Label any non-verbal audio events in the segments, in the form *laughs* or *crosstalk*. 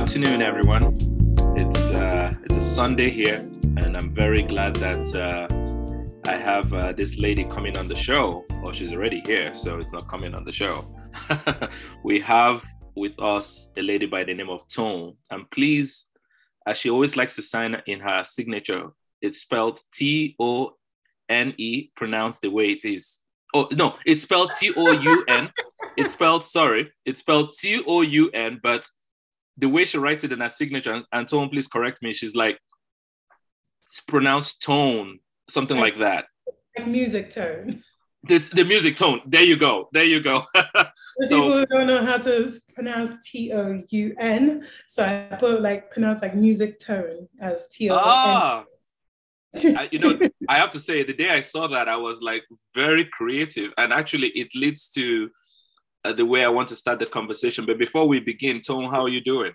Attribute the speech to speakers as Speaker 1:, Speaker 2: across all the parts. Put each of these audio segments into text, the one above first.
Speaker 1: Good afternoon, everyone. It's uh, it's a Sunday here, and I'm very glad that uh, I have uh, this lady coming on the show. Or she's already here, so it's not coming on the show. *laughs* we have with us a lady by the name of Tone, and please, as she always likes to sign in her signature, it's spelled T O N E, pronounced the way it is. Oh no, it's spelled T O U N. It's spelled sorry, it's spelled T O U N, but the way she writes it in her signature, and, and Tone, please correct me. She's like, it's pronounced tone, something like that.
Speaker 2: Like music tone.
Speaker 1: This the music tone. There you go. There you go. *laughs*
Speaker 2: so people don't know how to pronounce T O U N, so I put like pronounce like music tone as T O N. Ah.
Speaker 1: I, you know, I have to say, the day I saw that, I was like very creative, and actually, it leads to uh, the way I want to start the conversation. But before we begin, Tone, how are you doing?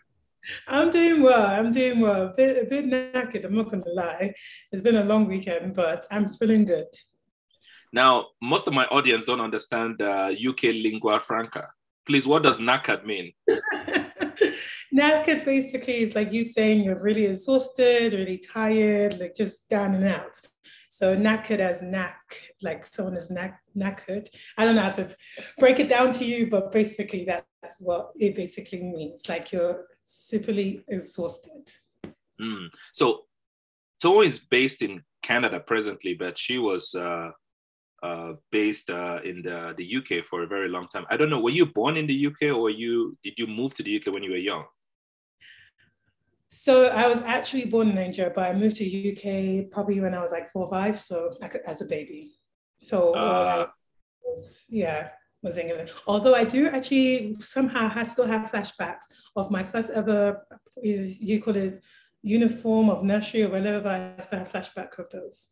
Speaker 2: I'm doing well. I'm doing well. A bit, a bit knackered. I'm not going to lie. It's been a long weekend, but I'm feeling good.
Speaker 1: Now, most of my audience don't understand uh, UK lingua franca. Please, what does knackered mean? *laughs*
Speaker 2: knackered basically is like you saying you're really exhausted, really tired, like just down and out. So knackered as knack, like someone is knack, knackered. I don't know how to break it down to you, but basically that's what it basically means. Like you're superly exhausted.
Speaker 1: Mm. So Tone is based in Canada presently, but she was uh, uh, based uh, in the, the UK for a very long time. I don't know, were you born in the UK or you did you move to the UK when you were young?
Speaker 2: So I was actually born in Nigeria, but I moved to UK probably when I was like four or five, so like as a baby. So uh, was, yeah, was England. Although I do actually somehow I still have flashbacks of my first ever, you call it uniform of nursery or whatever. I still have flashback of those.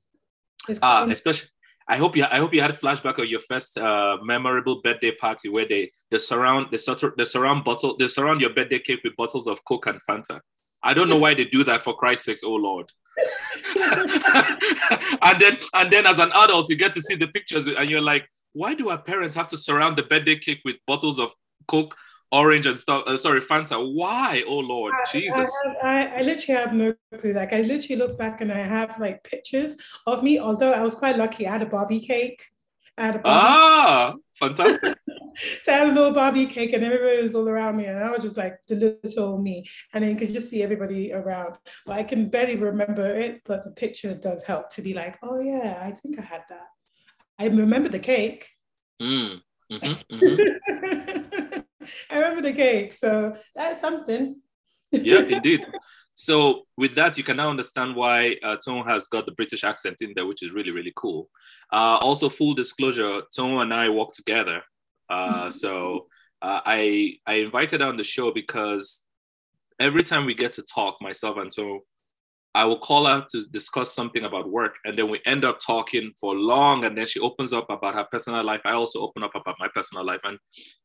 Speaker 1: Ah, uh, especially. I hope you. I hope you had a flashback of your first uh, memorable birthday party where they they surround they, they surround bottle they surround your birthday cake with bottles of Coke and Fanta. I don't know why they do that for Christ's sakes, oh Lord. *laughs* and then and then as an adult, you get to see the pictures and you're like, why do our parents have to surround the birthday cake with bottles of Coke, orange and stuff? Uh, sorry, Fanta. Why? Oh Lord, I, Jesus.
Speaker 2: I, I, I, literally have no clue. Like I literally look back and I have like pictures of me. Although I was quite lucky, I had a Barbie cake.
Speaker 1: I had a Barbie ah, fantastic. *laughs*
Speaker 2: so I had a little Barbie cake and everybody was all around me. And I was just like the little me. And then you could just see everybody around. But I can barely remember it, but the picture does help to be like, oh yeah, I think I had that. I remember the cake. Mm. *laughs* Mm-hmm, mm-hmm. I remember the cake. So that's something.
Speaker 1: yeah, indeed. So with that, you can now understand why uh, Tone has got the British accent in there, which is really, really cool. Uh, also, full disclosure, Tone and I work together. Uh, so uh, I I invited her on the show because every time we get to talk, myself and Tone, I will call her to discuss something about work, and then we end up talking for long. And then she opens up about her personal life. I also open up about my personal life. And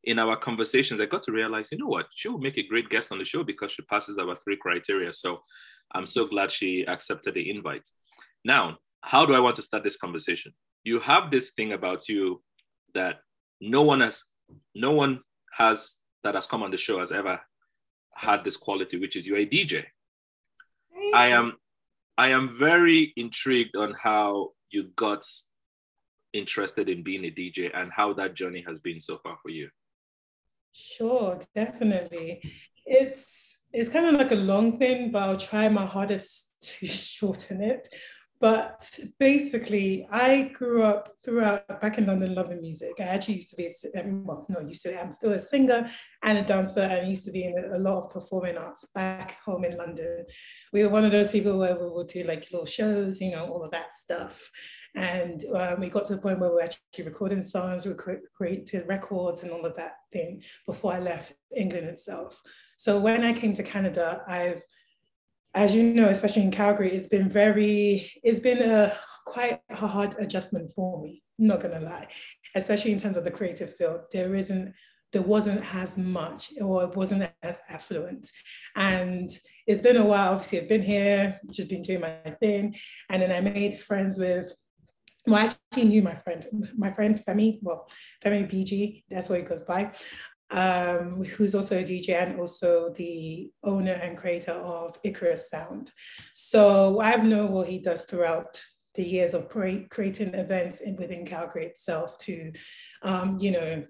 Speaker 1: in our conversations, I got to realize, you know what, she will make a great guest on the show because she passes our three criteria. So I'm so glad she accepted the invite. Now, how do I want to start this conversation? You have this thing about you that no one has, no one has that has come on the show has ever had this quality, which is you're a DJ. I am I am very intrigued on how you got interested in being a DJ and how that journey has been so far for you.
Speaker 2: Sure, definitely. It's it's kind of like a long thing, but I'll try my hardest to *laughs* shorten it. But basically, I grew up throughout back in London loving music. I actually used to be a, um, well, no, used to, I'm still a singer and a dancer, and used to be in a, a, lot of performing arts back home in London. We were one of those people where we would do like little shows, you know, all of that stuff. And um, we got to the point where we were actually recording songs, we created records and all of that thing before I left England itself. So when I came to Canada, I've as you know, especially in Calgary, it's been very, it's been a quite a hard adjustment for me, not gonna lie, especially in terms of the creative field. There isn't, there wasn't as much or it wasn't as affluent. And it's been a while, obviously I've been here, just been doing my thing. And then I made friends with well, I actually knew my friend, my friend Femi, well, Femi BG, that's what he goes by. Um, who's also a DJ and also the owner and creator of Icarus Sound. So I've known what he does throughout the years of creating events in, within Calgary itself to, um, you know,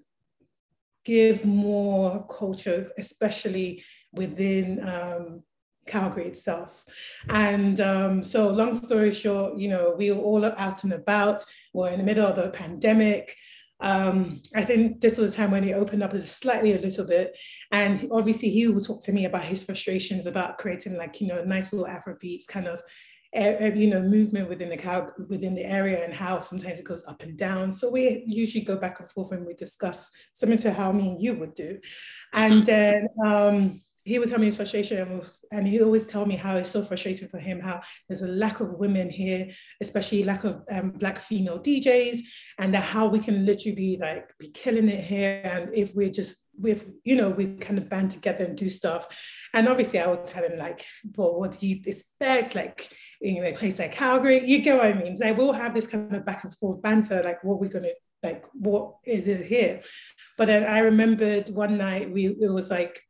Speaker 2: give more culture, especially within um, Calgary itself. And um, so, long story short, you know, we were all out and about. We're in the middle of the pandemic. Um, I think this was a time when he opened up slightly a little bit. And obviously, he would talk to me about his frustrations about creating, like, you know, nice little Afro beats kind of you know movement within the cow within the area and how sometimes it goes up and down. So we usually go back and forth and we discuss similar to how me and you would do. And then um he would tell me his frustration and he always tell me how it's so frustrating for him how there's a lack of women here especially lack of um, black female djs and how we can literally be like be killing it here. And if we're just with you know we kind of band together and do stuff. And obviously i would tell him like well what do you expect? Like in a place like calgary. You get what i mean? Like we'll have this kind of back and forth banter like what we're gonna like what is it here? But then i remembered one night we it was like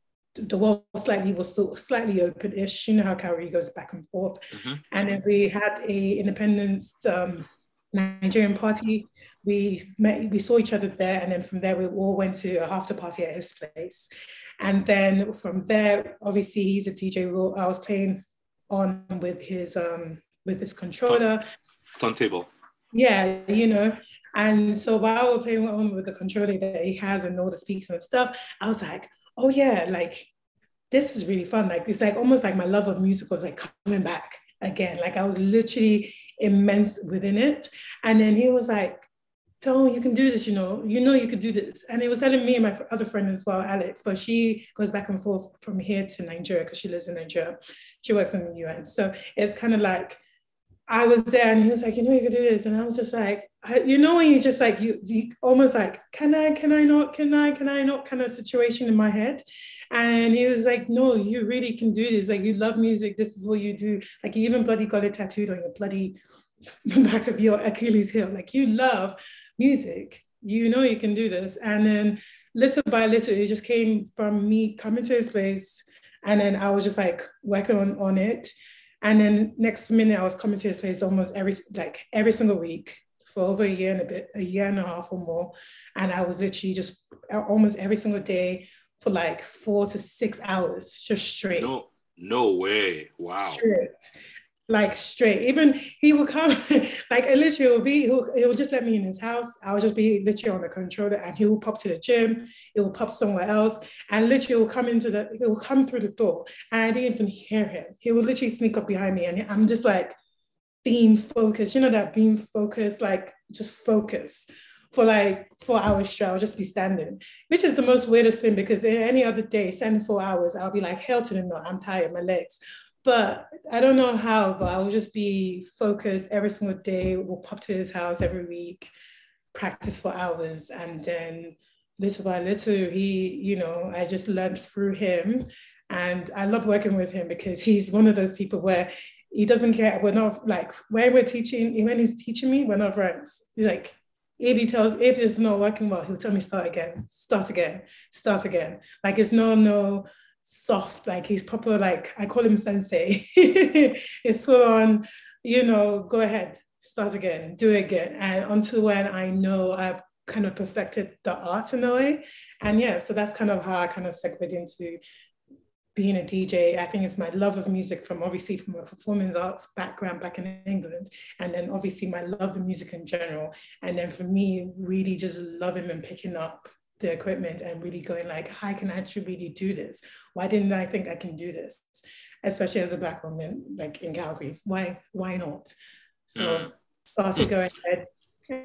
Speaker 2: the wall slightly was still slightly open-ish. You know how Calgary goes back and forth. Mm-hmm. And then we had a independence um, Nigerian party. We met, we saw each other there, and then from there we all went to a after party at his place. And then from there, obviously he's a DJ. I was playing on with his um with his controller.
Speaker 1: Turntable.
Speaker 2: Yeah, you know. And so while we're playing on with the controller that he has and all the speakers and stuff, I was like, oh yeah, like this is really fun. Like it's like almost like my love of music was like coming back again. Like I was literally immense within it. And then he was like, don't you can do this, you know, you know you could do this. And it was telling me and my other friend as well, Alex, but she goes back and forth from here to Nigeria because she lives in Nigeria. She works in the UN. So it's kind of like I was there and he was like, you know, you could do this. And I was just like, I, you know, when you just like, you, you almost like, can I, can I not, can I, can I not kind of situation in my head. And he was like, no, you really can do this. Like, you love music. This is what you do. Like, you even bloody got it tattooed on your bloody *laughs* back of your Achilles heel. Like, you love music. You know, you can do this. And then little by little, it just came from me coming to his place. And then I was just like working on, on it. And then next minute, I was coming to his place almost every like every single week for over a year and a bit, a year and a half or more. And I was literally just almost every single day for like four to six hours, just straight.
Speaker 1: No, no way! Wow. Straight
Speaker 2: like straight. Even he will come, *laughs* like literally will be, he'll, he'll just let me in his house. I'll just be literally on the controller and he will pop to the gym. It will pop somewhere else. And literally will come into the, he will come through the door. And I didn't even hear him. He will literally sneak up behind me. And I'm just like beam focused. You know that beam focused, like just focus for like four hours straight. I'll just be standing, which is the most weirdest thing because any other day, standing four hours, I'll be like, hell to the no, I'm tired, my legs but I don't know how, but I will just be focused every single day. We'll pop to his house every week, practice for hours, and then little by little, he, you know, I just learned through him. And I love working with him because he's one of those people where he doesn't care. We're not like when we're teaching, when he's teaching me, we're not friends. He's like, if he tells, if it's not working well, he'll tell me start again, start again, start again. Like it's no, no, soft, like he's proper, like I call him sensei. *laughs* it's full on, you know, go ahead, start again, do it again. And until when I know I've kind of perfected the art in a way. And yeah, so that's kind of how I kind of segued into being a DJ. I think it's my love of music from obviously from a performance arts background back in England, and then obviously my love of music in general. And then for me, really just loving and picking up the equipment and really going like, how can I actually really do this. Why didn't I think I can do this? Especially as a black woman, like in Calgary. Why, why not? So mm. started going ahead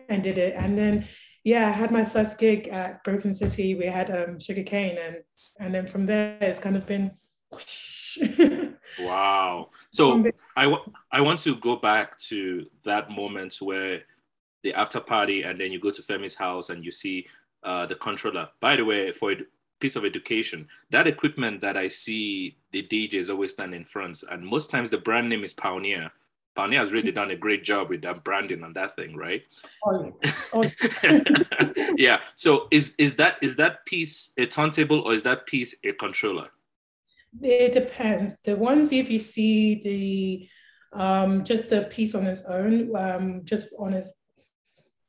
Speaker 2: and did it. And then yeah, I had my first gig at Broken City. We had um Sugar Cane and and then from there it's kind of been *laughs*
Speaker 1: wow. So I, I want to go back to that moment where the after party and then you go to Femi's house and you see uh, the controller. By the way, for a piece of education, that equipment that I see the DJs always stand in front, and most times the brand name is Pioneer. Pioneer has really done a great job with that branding on that thing, right?
Speaker 2: Oh, *laughs* oh.
Speaker 1: yeah. So is is that is that piece a turntable or is that piece a controller?
Speaker 2: It depends. The ones if you see the um, just the piece on its own, um, just on its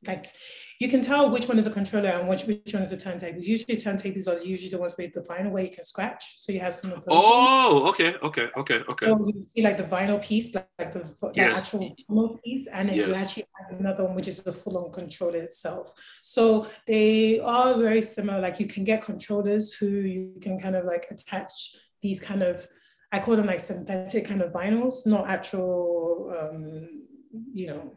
Speaker 2: like you can tell which one is a controller and which, which one is a turntable. Usually turntables are usually the ones with the vinyl where you can scratch. So you have some of
Speaker 1: Oh, okay, okay, okay, okay.
Speaker 2: So you see like the vinyl piece, like, like the, the yes. actual vinyl piece, and then yes. you actually have another one which is the full-on controller itself. So they are very similar. Like you can get controllers who you can kind of like attach these kind of I call them like synthetic kind of vinyls, not actual, um, you know,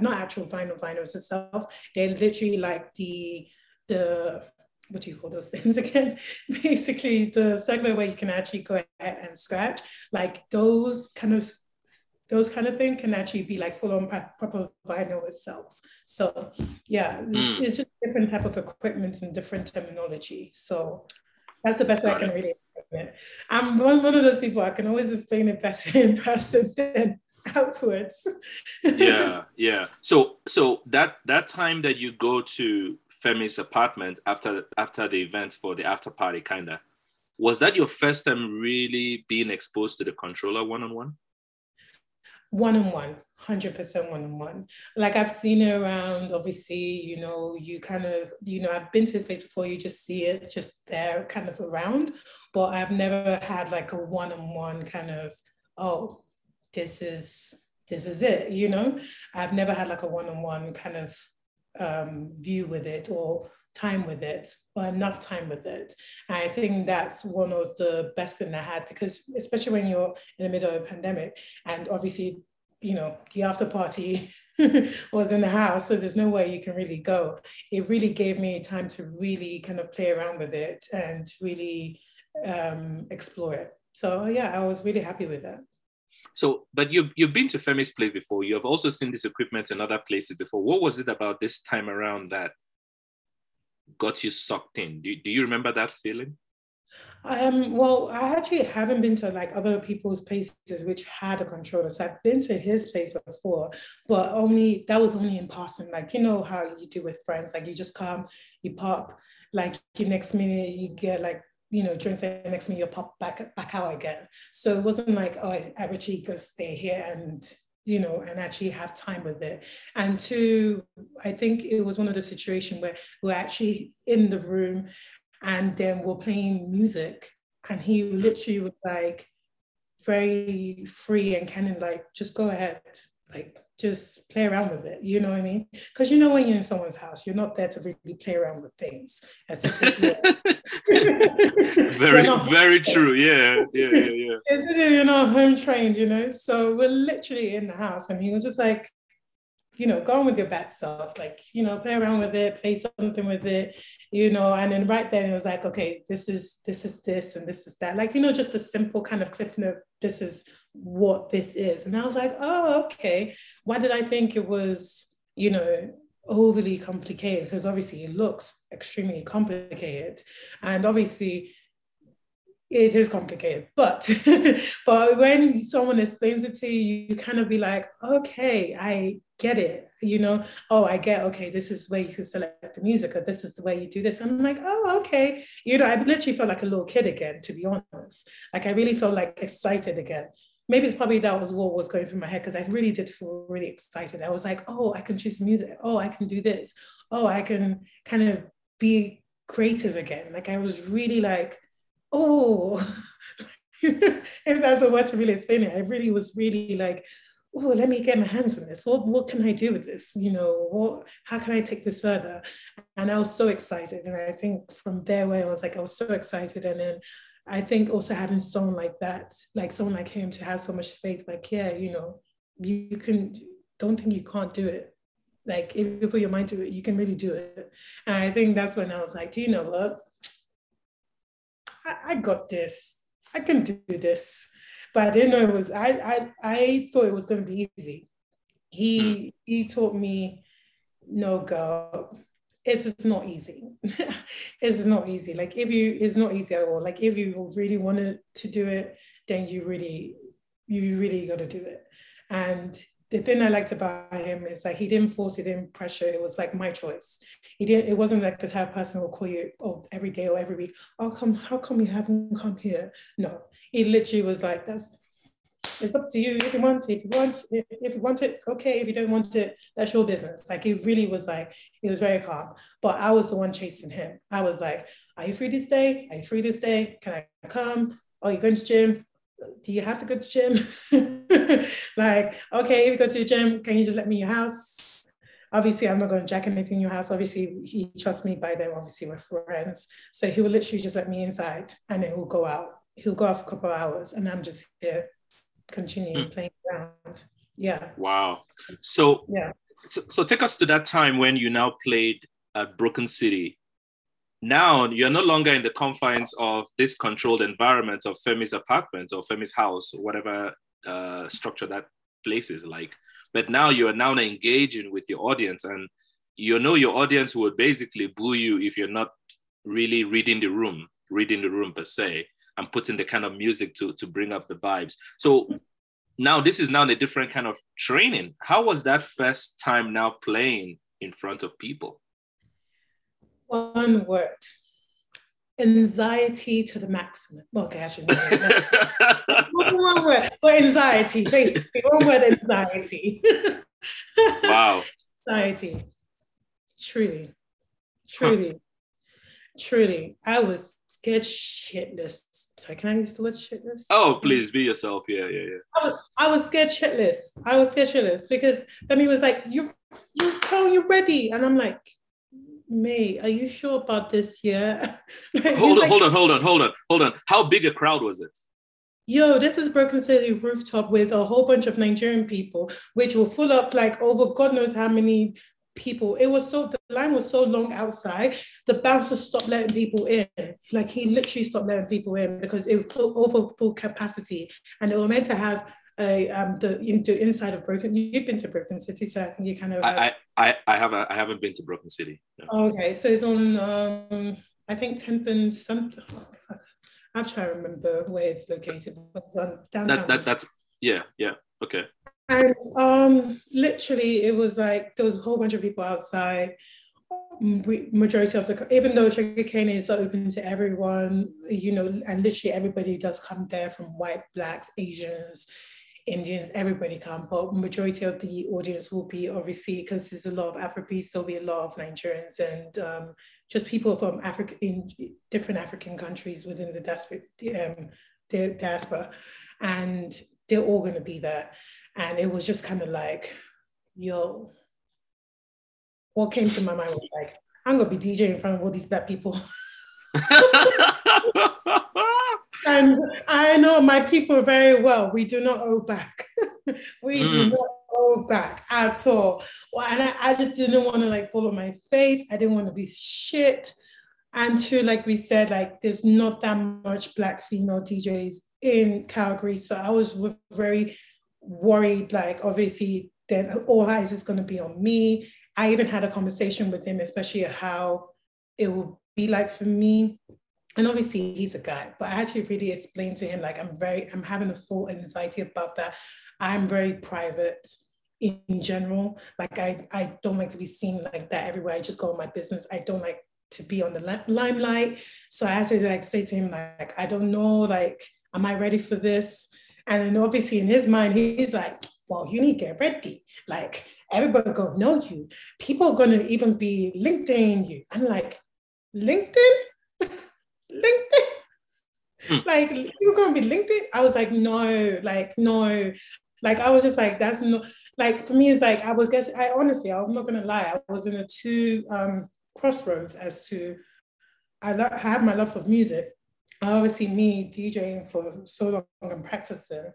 Speaker 2: not actual vinyl vinyls itself. They're literally like the the what do you call those *laughs* things again? Basically, the circular where you can actually go ahead and scratch. Like those kind of those kind of thing can actually be like full on proper vinyl itself. So yeah, it's, mm. it's, just different type of equipment and different terminology. So that's the best Got way I can really explain it. I'm one, one of those people I can always explain it better *laughs* in person than *laughs* outwards.
Speaker 1: yeah, *laughs* yeah. So so that that time that you go to Femi's apartment after after the event for the after party kinda, was that your first time really being exposed to the controller one on one?
Speaker 2: One on one, 100% one on one. Like I've seen it around, obviously, you know, you kind of, you know, I've been to his place before, you just see it just there kind of around, but I've never had like a one on one kind of, oh, this is this is it you know? I've never had like a one-on-one kind of um, view with it or time with it or enough time with it. And i think that's one of the best thing i had because especially when you're in the middle of a pandemic and obviously you know the after party *laughs* was in the house so there's no way you can really go. It really gave me time to really kind of play around with it and really um, explore it. So yeah i was really happy with that
Speaker 1: so, but you've, you've been to Femi's place before. You have also seen this equipment in other places before. What was it about this time around that got you sucked in? Do, do you remember that feeling?
Speaker 2: Um, well, I actually haven't been to like other people's places which had a controller. So I've been to his place before, but only that was only in passing. Like you know how you do with friends, like you just come, you pop, like the next minute you get like you know, drinks and next minute you'll pop back back out again. So it wasn't like, oh, I actually go stay here and you know, and actually have time with it. And two, I think it was one of the situations where we're actually in the room and then we're playing music. And he literally was like very free and kind of like, just go ahead, like just play around with it. You know what I mean? Because you know when you're in someone's house, you're not there to really play around with things. *laughs*
Speaker 1: very, very true. Yeah, yeah, yeah, yeah. *laughs*
Speaker 2: It's you're not home trained, you know. So we're literally in the house, and he was just like, you know, go on with your bad self, like, you know, play around with it, play something with it, you know, and then right then it was like, okay, this is this is this and this is that. Like, you know, just a simple kind of cliff note, this is what this is. And I was like, oh, okay. Why did I think it was, you know, overly complicated? Because obviously it looks extremely complicated. And obviously it is complicated but *laughs* but when someone explains it to you you kind of be like okay i get it you know oh i get okay this is where you can select the music or this is the way you do this i'm like oh okay you know i literally felt like a little kid again to be honest like i really felt like excited again maybe probably that was what was going through my head because i really did feel really excited i was like oh i can choose music oh i can do this oh i can kind of be creative again like i was really like oh, *laughs* if that's a word to really explain it, I really was really like, oh, let me get my hands on this. What, what can I do with this? You know, what, how can I take this further? And I was so excited. And I think from there where I was like, I was so excited. And then I think also having someone like that, like someone like him to have so much faith, like, yeah, you know, you, you can, don't think you can't do it. Like if you put your mind to it, you can really do it. And I think that's when I was like, do you know what? I, I got this. I can do this. But I didn't know it was, I, I, I thought it was going to be easy. He, mm. he taught me, no, girl, it's not easy. *laughs* it's not easy. Like if you, it's not easy at all. Like if you really wanted to do it, then you really, you really got to do it. And the thing I liked about him is like he didn't force, he didn't pressure. It was like my choice. He didn't. It wasn't like the type of person who will call you oh, every day or every week. Oh, come. How come you haven't come here? No, he literally was like, "That's. It's up to you if you want. If you want, if, you want it, okay. If you don't want it, that's your business." Like it really was like he was very calm. But I was the one chasing him. I was like, "Are you free this day? Are you free this day? Can I come? Oh, you going to gym? do you have to go to gym? *laughs* like, okay, if you go to the gym, can you just let me your house? Obviously, I'm not going to jack anything in your house. Obviously, he trusts me by then. Obviously, we're friends. So he will literally just let me inside and then he'll go out. He'll go out for a couple of hours and I'm just here continuing mm. playing around. Yeah.
Speaker 1: Wow. So, yeah. So, so take us to that time when you now played at Broken City now you're no longer in the confines of this controlled environment of Femi's apartment or Femi's house or whatever uh, structure that place is like. But now you are now engaging with your audience, and you know your audience would basically boo you if you're not really reading the room, reading the room per se, and putting the kind of music to to bring up the vibes. So now this is now a different kind of training. How was that first time now playing in front of people?
Speaker 2: One word. Anxiety to the maximum. Okay, I should *laughs* one word for anxiety, basically. One word anxiety. *laughs*
Speaker 1: wow.
Speaker 2: Anxiety. Truly. Truly. Huh. Truly. I was scared shitless. Sorry, can I use the word shitless?
Speaker 1: Oh, please be yourself. Yeah, yeah, yeah.
Speaker 2: I was, I was scared shitless. I was scared shitless because then he was like, you you tell you ready. And I'm like, May, are you sure about this year? *laughs*
Speaker 1: like, hold on, like, hold on, hold on, hold on, hold on. How big a crowd was it?
Speaker 2: Yo, this is Broken City rooftop with a whole bunch of Nigerian people, which will full up like over God knows how many people. It was so the line was so long outside. The bouncers stopped letting people in. Like he literally stopped letting people in because it was over full capacity, and they were meant to have a um the into inside of Broken. You've been to Broken City, so I think you kind of.
Speaker 1: I I I have a, I haven't been to Broken City.
Speaker 2: No. Okay, so it's on um I think 10th and some. I'm trying to remember where it's located, but it's on downtown.
Speaker 1: That, that that's yeah yeah okay.
Speaker 2: And um literally it was like there was a whole bunch of people outside. Majority of the even though sugarcane is open to everyone you know and literally everybody does come there from white blacks asians Indians, everybody come, but majority of the audience will be obviously because there's a lot of Afrobeats, there'll be a lot of Nigerians and um, just people from Africa in different African countries within the diaspora, um, the diaspora, and they're all going to be there. And it was just kind of like, yo, what came to my mind was like, I'm gonna be DJ in front of all these black people. *laughs* and I know my people very well. We do not owe back. *laughs* we mm. do not owe back at all. Well, and I, I just didn't want to like fall on my face. I didn't want to be shit. And to like we said, like there's not that much black female DJs in Calgary. So I was very worried, like obviously then all eyes is going to be on me. I even had a conversation with him, especially how it will be like for me. And obviously he's a guy but i actually really explained to him like i'm very i'm having a full anxiety about that. I'm very private in general. Like i i don't like to be seen like that everywhere. I just go on my business. I don't like to be on the limelight. So i had to like say to him like i don't know like am i ready for this and then obviously in his mind he's like well you need to get ready like everybody gonna know you people are gonna even be linkedin you i'm like linkedin *laughs* LinkedIn. Hmm. Like you're gonna be LinkedIn. I was like, no, like no. Like I was just like, that's not like for me, it's like I was getting I honestly, I'm not gonna lie, I was in a two um crossroads as to I, lo- I had my love of music. Obviously, me DJing for so long and practicing,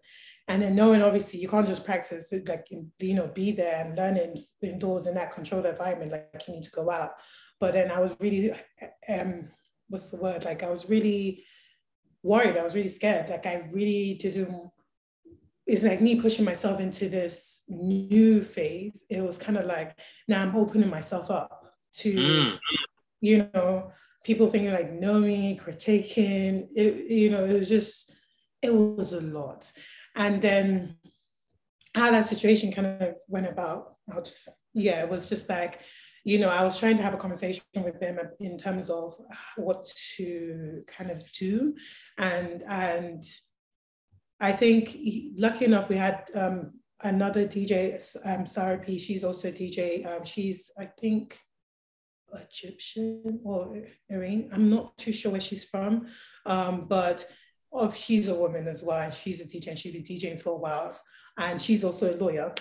Speaker 2: and then knowing obviously you can't just practice it, like you know be there and learning indoors in that controlled environment. Like you need to go out. But then I was really um what's the word? Like I was really worried. I was really scared. Like I really didn't. It's like me pushing myself into this new phase. It was kind of like now I'm opening myself up to, mm. you know, people thinking like know me, critiquing. It, you know, it was just, it was a lot. And then how that situation kind of went about. I'll just, yeah, it was just like, you know, I was trying to have a conversation with them in terms of what to kind of do. And, and I think lucky enough, we had um, another DJ, um, Sarah P. She's also a DJ. Um, she's, I think, Egyptian or Iranian. I'm not too sure where she's from, um, but of she's a woman as well. She's a DJ and she's been DJing for a while, and she's also a lawyer.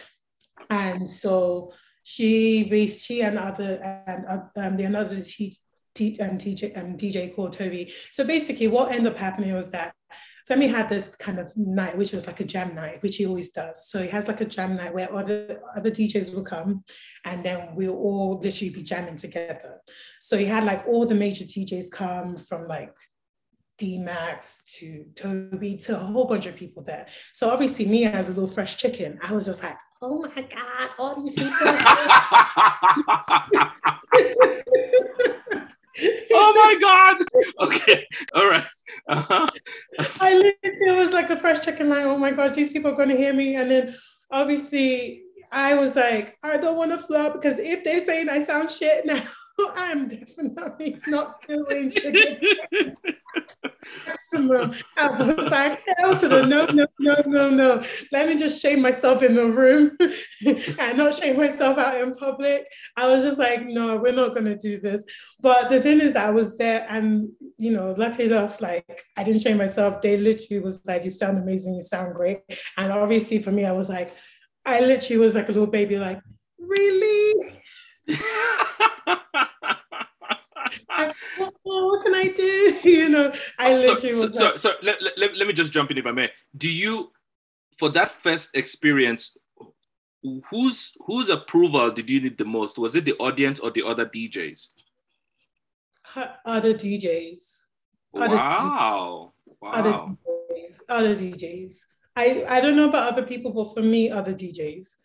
Speaker 2: And so she based she and other and um, the another T, T, um, DJ um, DJ called Toby. So basically, what ended up happening was that Femi had this kind of night, which was like a jam night, which he always does. So he has like a jam night where other other DJs will come, and then we'll all literally be jamming together. So he had like all the major DJs come from like D Max to Toby to a whole bunch of people there. So obviously, me as a little fresh chicken, I was just like, oh my god, all these people. *laughs* *laughs*
Speaker 1: oh my *laughs* god. Okay. All right. Uh-huh.
Speaker 2: I literally it was like a fresh chicken like, oh my gosh, these people are gonna hear me. And then obviously I was like, I don't want to flop because if they're saying I sound shit now, *laughs* I'm definitely not doing shit. *laughs* Maximum. I was like, hell to the no, no, no, no, no. Let me just shame myself in the room *laughs* and not shame myself out in public. I was just like, no, we're not gonna do this. But the thing is, I was there and you know, lucky enough, like I didn't shame myself. They literally was like, you sound amazing, you sound great. And obviously for me, I was like, I literally was like a little baby, like, really? *laughs* what, *laughs* what, can I do? *laughs* You know, I literally
Speaker 1: so, so, like, so, so let, let, let me just jump in if I may. Do you, for that first experience, whose whose approval did you need the most? Was it the audience or the other DJs?
Speaker 2: Other DJs.
Speaker 1: Other wow.
Speaker 2: DJs. Wow. Other DJs. Other DJs. I, I don't know about other people, but for me, other DJs.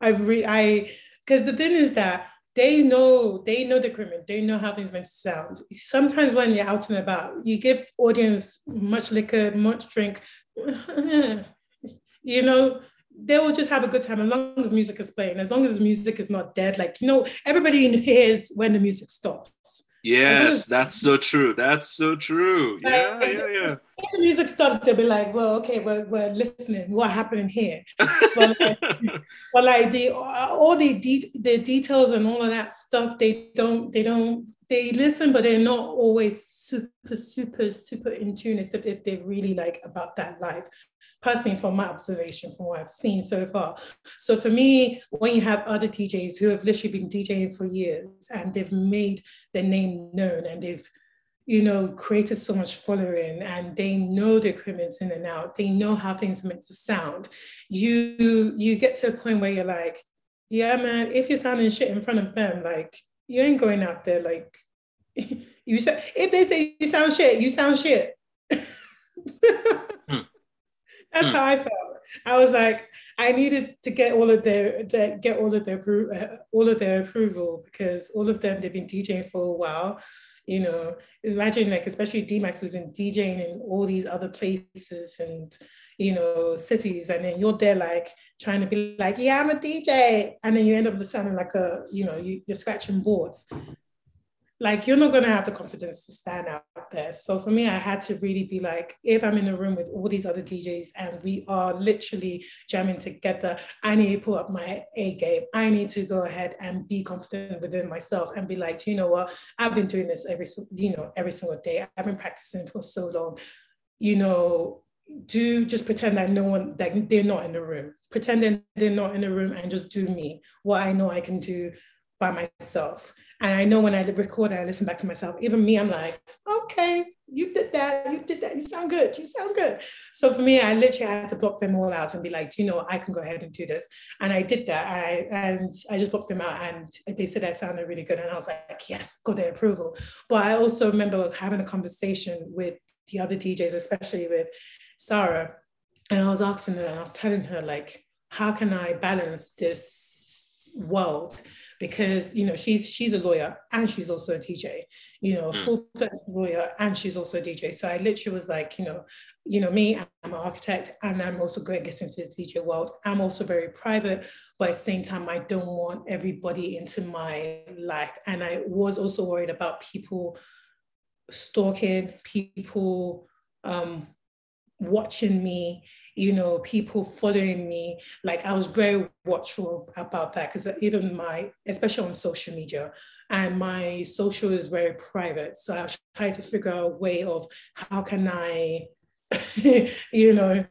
Speaker 2: I've re I because the thing is that they know they know the equipment they know how things meant to sound sometimes when you're out and about you give audience much liquor much drink *laughs* you know they will just have a good time as long as music is playing. As long as music is not dead like you know everybody hears when the music stops
Speaker 1: Yes, that's so true. That's so true. Yeah, like, yeah, yeah.
Speaker 2: If the music stops, they'll be like, "Well, okay, we're, we're listening. What happened here?" but, like, *laughs* but like the all the de- the details and all of that stuff, they don't they don't they listen, but they're not always super super super in tune, except if they're really like about that life personally from my observation from what I've seen so far. So for me, when you have other DJs who have literally been DJing for years and they've made their name known and they've you know, created so much following and they know the equipment in and out. They know how things are meant to sound. You you get to a point where you're like, yeah, man, if you're sounding shit in front of them, like you ain't going out there like *laughs* you said if they say you sound shit, you sound shit. *laughs* That's mm. how I felt. I was like, I needed to get all of their, their get all of their uh, all of their approval because all of them they've been DJing for a while. You know, imagine like especially D-Max has been DJing in all these other places and you know cities, and then you're there like trying to be like, yeah, I'm a DJ, and then you end up sounding like a you know you, you're scratching boards like you're not going to have the confidence to stand out there. So for me, I had to really be like, if I'm in a room with all these other DJs and we are literally jamming together, I need to pull up my A game. I need to go ahead and be confident within myself and be like, you know what, I've been doing this every, you know, every single day. I've been practicing for so long. You know, do just pretend that no one that they're not in the room. Pretend they're not in the room and just do me what I know I can do by myself. And I know when I record I listen back to myself, even me, I'm like, okay, you did that, you did that, you sound good, you sound good. So for me, I literally had to block them all out and be like, you know, I can go ahead and do this. And I did that. I and I just blocked them out and they said I sounded really good. And I was like, yes, got their approval. But I also remember having a conversation with the other DJs, especially with Sarah. And I was asking her and I was telling her, like, how can I balance this world because you know she's she's a lawyer and she's also a DJ, you know, mm. full fledged lawyer and she's also a DJ. So I literally was like, you know, you know, me, I'm an architect and I'm also going to get into the DJ world. I'm also very private, but at the same time, I don't want everybody into my life. And I was also worried about people stalking, people um, watching me, you know, people following me. Like I was very watchful about that because even my, especially on social media, and my social is very private. So I try to figure out a way of how can I, *laughs* you know,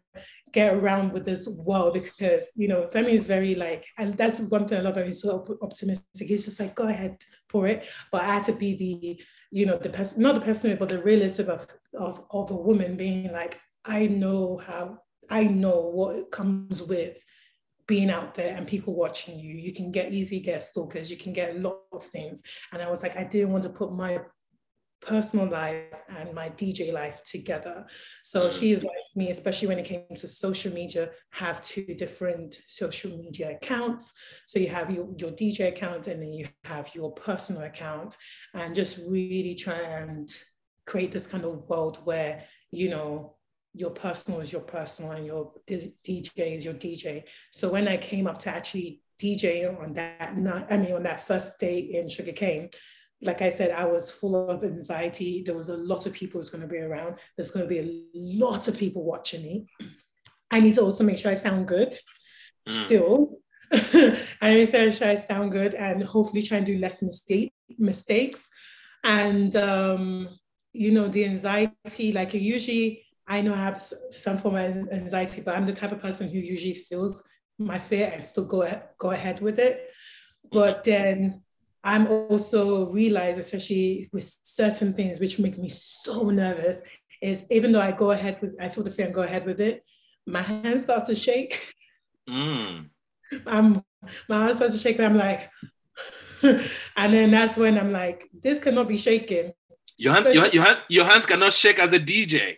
Speaker 2: get around with this world because you know Femi is very like and that's one thing I love about him so optimistic he's just like go ahead for it but I had to be the you know the person not the person but the realistic of, of of a woman being like I know how I know what it comes with being out there and people watching you. You can get easy get stalkers, you can get a lot of things. And I was like, I didn't want to put my personal life and my DJ life together. So mm. she advised me, especially when it came to social media, have two different social media accounts. So you have your, your DJ account and then you have your personal account, and just really try and create this kind of world where, you know, your personal is your personal and your DJ is your DJ. So when I came up to actually DJ on that night, I mean on that first day in Sugarcane, like I said, I was full of anxiety. There was a lot of people who's going to be around. There's going to be a lot of people watching me. I need to also make sure I sound good. Mm. Still, *laughs* I need to make sure I sound good and hopefully try and do less mistake mistakes. And um, you know, the anxiety, like you usually I know I have some form of anxiety, but I'm the type of person who usually feels my fear and still go ahead, go ahead with it. But then I'm also realized, especially with certain things which make me so nervous, is even though I go ahead with, I feel the fear and go ahead with it, my hands start to shake. Mm. *laughs* I'm, my hands start to shake, and I'm like, *laughs* and then that's when I'm like, this cannot be shaking.
Speaker 1: Your, hand, your, your, hand, your hands cannot shake as a DJ.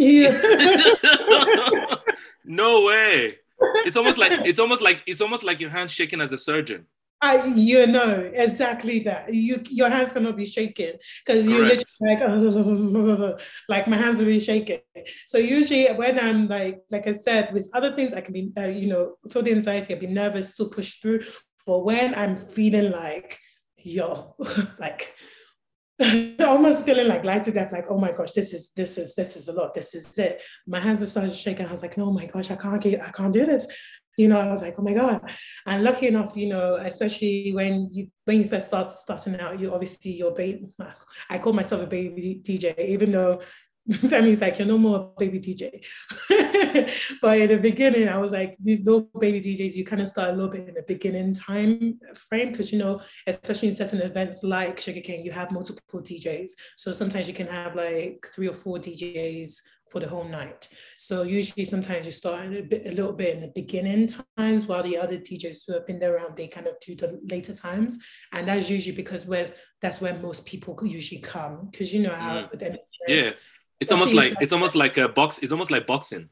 Speaker 1: Yeah. *laughs* no way. It's almost like it's almost like it's almost like your hand shaking as a surgeon.
Speaker 2: I, you know exactly that. You your hands cannot be shaking because you're literally like *laughs* like my hands will be shaking. So usually when I'm like like I said with other things I can be uh, you know feel the anxiety, I'll be nervous to push through. But when I'm feeling like yo *laughs* like *laughs* almost feeling like light to death, like, oh my gosh, this is this is this is a lot. This is it. My hands were starting to shake. and I was like, no, my gosh, I can't I can't do this. You know, I was like, oh my God. And lucky enough, you know, especially when you when you first start starting out, you obviously your baby I call myself a baby DJ, even though Femi's like, you're no more baby DJ. *laughs* but in the beginning, I was like, no baby DJs, you kind of start a little bit in the beginning time frame because, you know, especially in certain events like Sugar Sugarcane, you have multiple DJs. So sometimes you can have like three or four DJs for the whole night. So usually sometimes you start a, bit, a little bit in the beginning times while the other DJs who have been there around, they kind of do the later times. And that's usually because where that's where most people usually come because you know how
Speaker 1: mm. yeah it's almost like it's almost like a box. It's almost like boxing.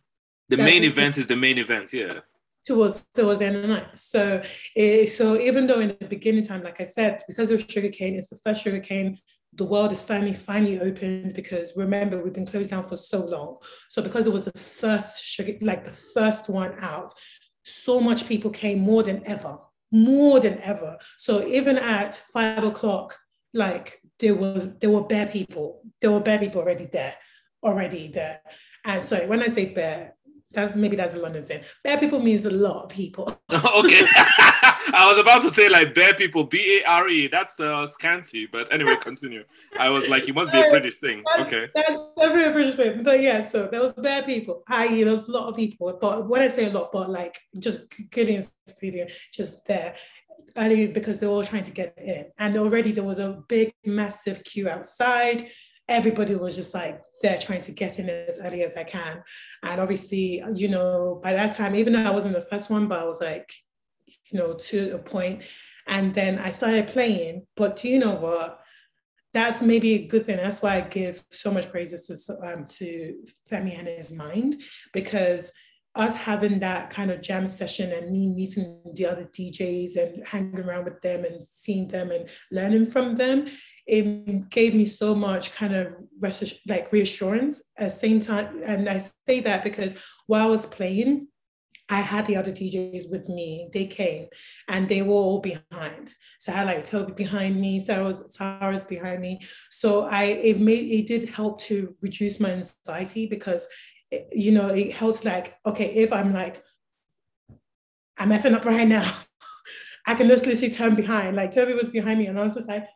Speaker 1: The main event is the main event. Yeah.
Speaker 2: Towards towards the end of the night. So uh, so even though in the beginning time, like I said, because of sugarcane, it's the first sugarcane. The world is finally finally opened because remember we've been closed down for so long. So because it was the first sugar, like the first one out, so much people came more than ever, more than ever. So even at five o'clock, like there was there were bare people, there were bare people already there already there. And sorry, when I say bear, that's maybe that's a London thing. Bear people means a lot of people. *laughs*
Speaker 1: okay. *laughs* I was about to say like bear people, B A R E. That's uh, scanty, but anyway, continue. I was like, it must be a British thing. Okay.
Speaker 2: That's definitely a British thing. But yeah, so there was bear people. I, you know, there's a lot of people. But when I say a lot, but like just billions, billion, just there early because they're all trying to get in. And already there was a big, massive queue outside everybody was just like they're trying to get in as early as I can. And obviously, you know, by that time, even though I wasn't the first one, but I was like, you know, to a point. And then I started playing. But do you know what? That's maybe a good thing. That's why I give so much praises to um, to Femi and his mind because us having that kind of jam session and me meeting the other DJs and hanging around with them and seeing them and learning from them, it gave me so much kind of like reassurance at the same time. And I say that because while I was playing, I had the other DJs with me. They came and they were all behind. So I had like Toby behind me, Sarah was behind me. So I it made it did help to reduce my anxiety because it, you know it helps like okay if I'm like I'm effing up right now, *laughs* I can just literally turn behind. Like Toby was behind me and I was just like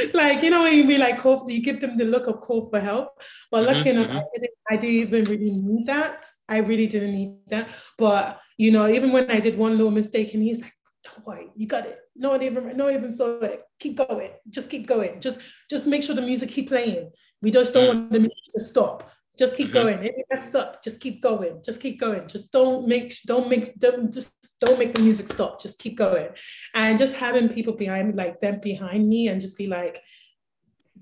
Speaker 2: *laughs* like you know when you be like call you give them the look of call for help. But lucky mm-hmm, enough, mm-hmm. I, didn't, I didn't even really need that. I really didn't need that. But you know, even when I did one little mistake, and he's like, "Don't worry, you got it. No one even, no one even saw it. Keep going. Just keep going. Just, just make sure the music keep playing. We just don't mm. want the music to stop. Just keep mm-hmm. going. If it messes up, just keep going. Just keep going. Just don't make, don't make, don't just don't make the music stop. Just keep going. And just having people behind, like them behind me, and just be like,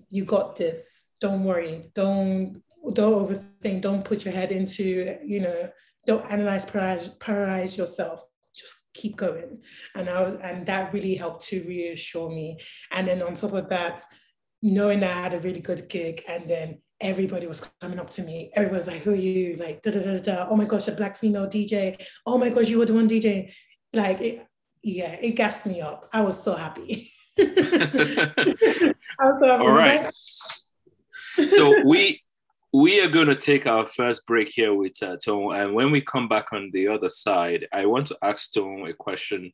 Speaker 2: "You got this. Don't worry. Don't don't overthink don't put your head into you know don't analyze paralyze, paralyze yourself just keep going and i was and that really helped to reassure me and then on top of that knowing that i had a really good gig and then everybody was coming up to me everybody was like who are you like da, da, da, da. oh my gosh a black female dj oh my gosh you were the one dj like it, yeah it gassed me up i was so happy *laughs* I
Speaker 1: was so happy. all right so we we are going to take our first break here with uh, Tone. And when we come back on the other side, I want to ask Tone a question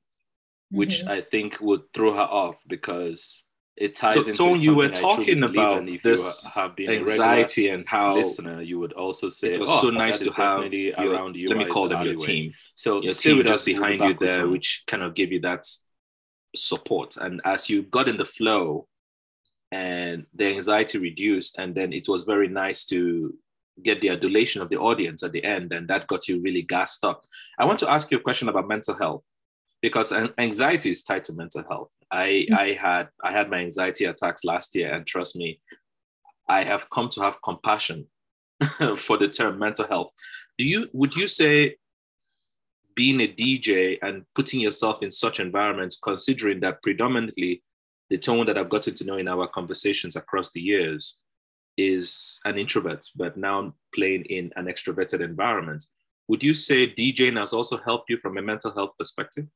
Speaker 1: which mm-hmm. I think would throw her off because it ties so, into Tone, you were talking about this have been anxiety and how listener, you would also say it was oh, so nice to have around you. Let me call them your team. So your team just behind you there, which kind of gave you that support. And as you got in the flow, and the anxiety reduced. And then it was very nice to get the adulation of the audience at the end, and that got you really gassed up. I want to ask you a question about mental health because anxiety is tied to mental health. I mm-hmm. I had I had my anxiety attacks last year, and trust me, I have come to have compassion *laughs* for the term mental health. Do you would you say being a DJ and putting yourself in such environments, considering that predominantly the tone that I've gotten to know in our conversations across the years is an introvert, but now playing in an extroverted environment. Would you say DJing has also helped you from a mental health perspective?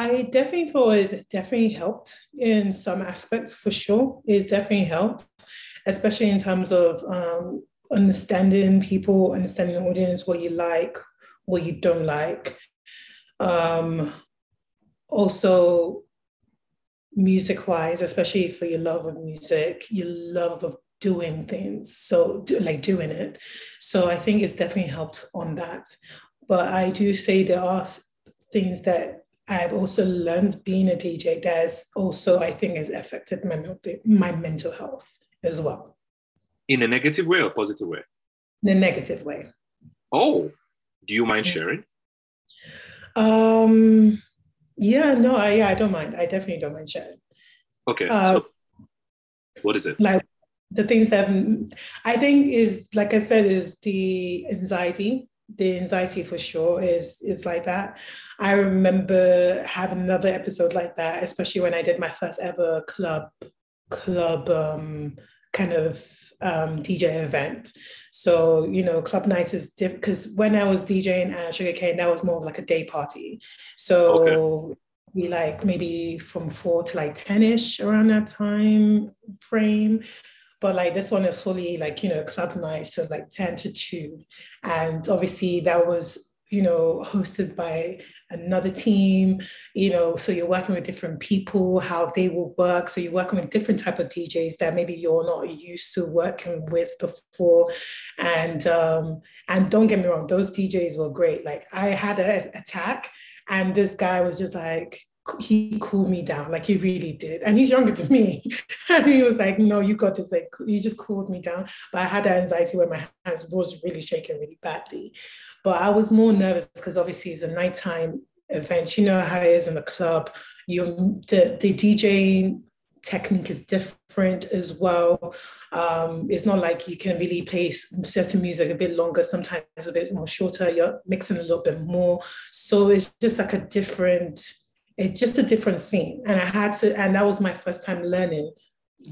Speaker 2: I definitely thought it's definitely helped in some aspects for sure. It's definitely helped, especially in terms of um, understanding people, understanding the audience, what you like, what you don't like. Um, also music wise, especially for your love of music, your love of doing things, so like doing it. So I think it's definitely helped on that. But I do say there are things that I've also learned being a DJ that's also, I think, has affected my, my mental health as well.
Speaker 1: In a negative way or positive way?
Speaker 2: In a negative way.
Speaker 1: Oh, do you mind sharing?
Speaker 2: Um, yeah, no, I yeah, I don't mind. I definitely don't mind sharing.
Speaker 1: Okay. Uh, so what is it?
Speaker 2: Like the things that I think is like I said is the anxiety. The anxiety for sure is is like that. I remember having another episode like that, especially when I did my first ever club club um, kind of um, DJ event. So, you know, club nights is different because when I was DJing at Sugarcane, that was more of like a day party. So okay. we like maybe from four to like 10 ish around that time frame. But like this one is fully like, you know, club night, so like 10 to 2. And obviously that was, you know, hosted by another team you know so you're working with different people how they will work. So you're working with different type of djs that maybe you're not used to working with before. And um and don't get me wrong those djs were great. Like i had an attack and this guy was just like he cooled me down like he really did and he's younger than me *laughs* and he was like no you got this like he just cooled me down but i had that anxiety where my hands was really shaking really badly but i was more nervous because obviously it's a nighttime event you know how it is in the club you the, the dj technique is different as well. Um, it's not like you can really play certain music a bit longer, sometimes a bit more shorter. You're mixing a little bit more. So it's just like a different, it's just a different scene. And I had to, and that was my first time learning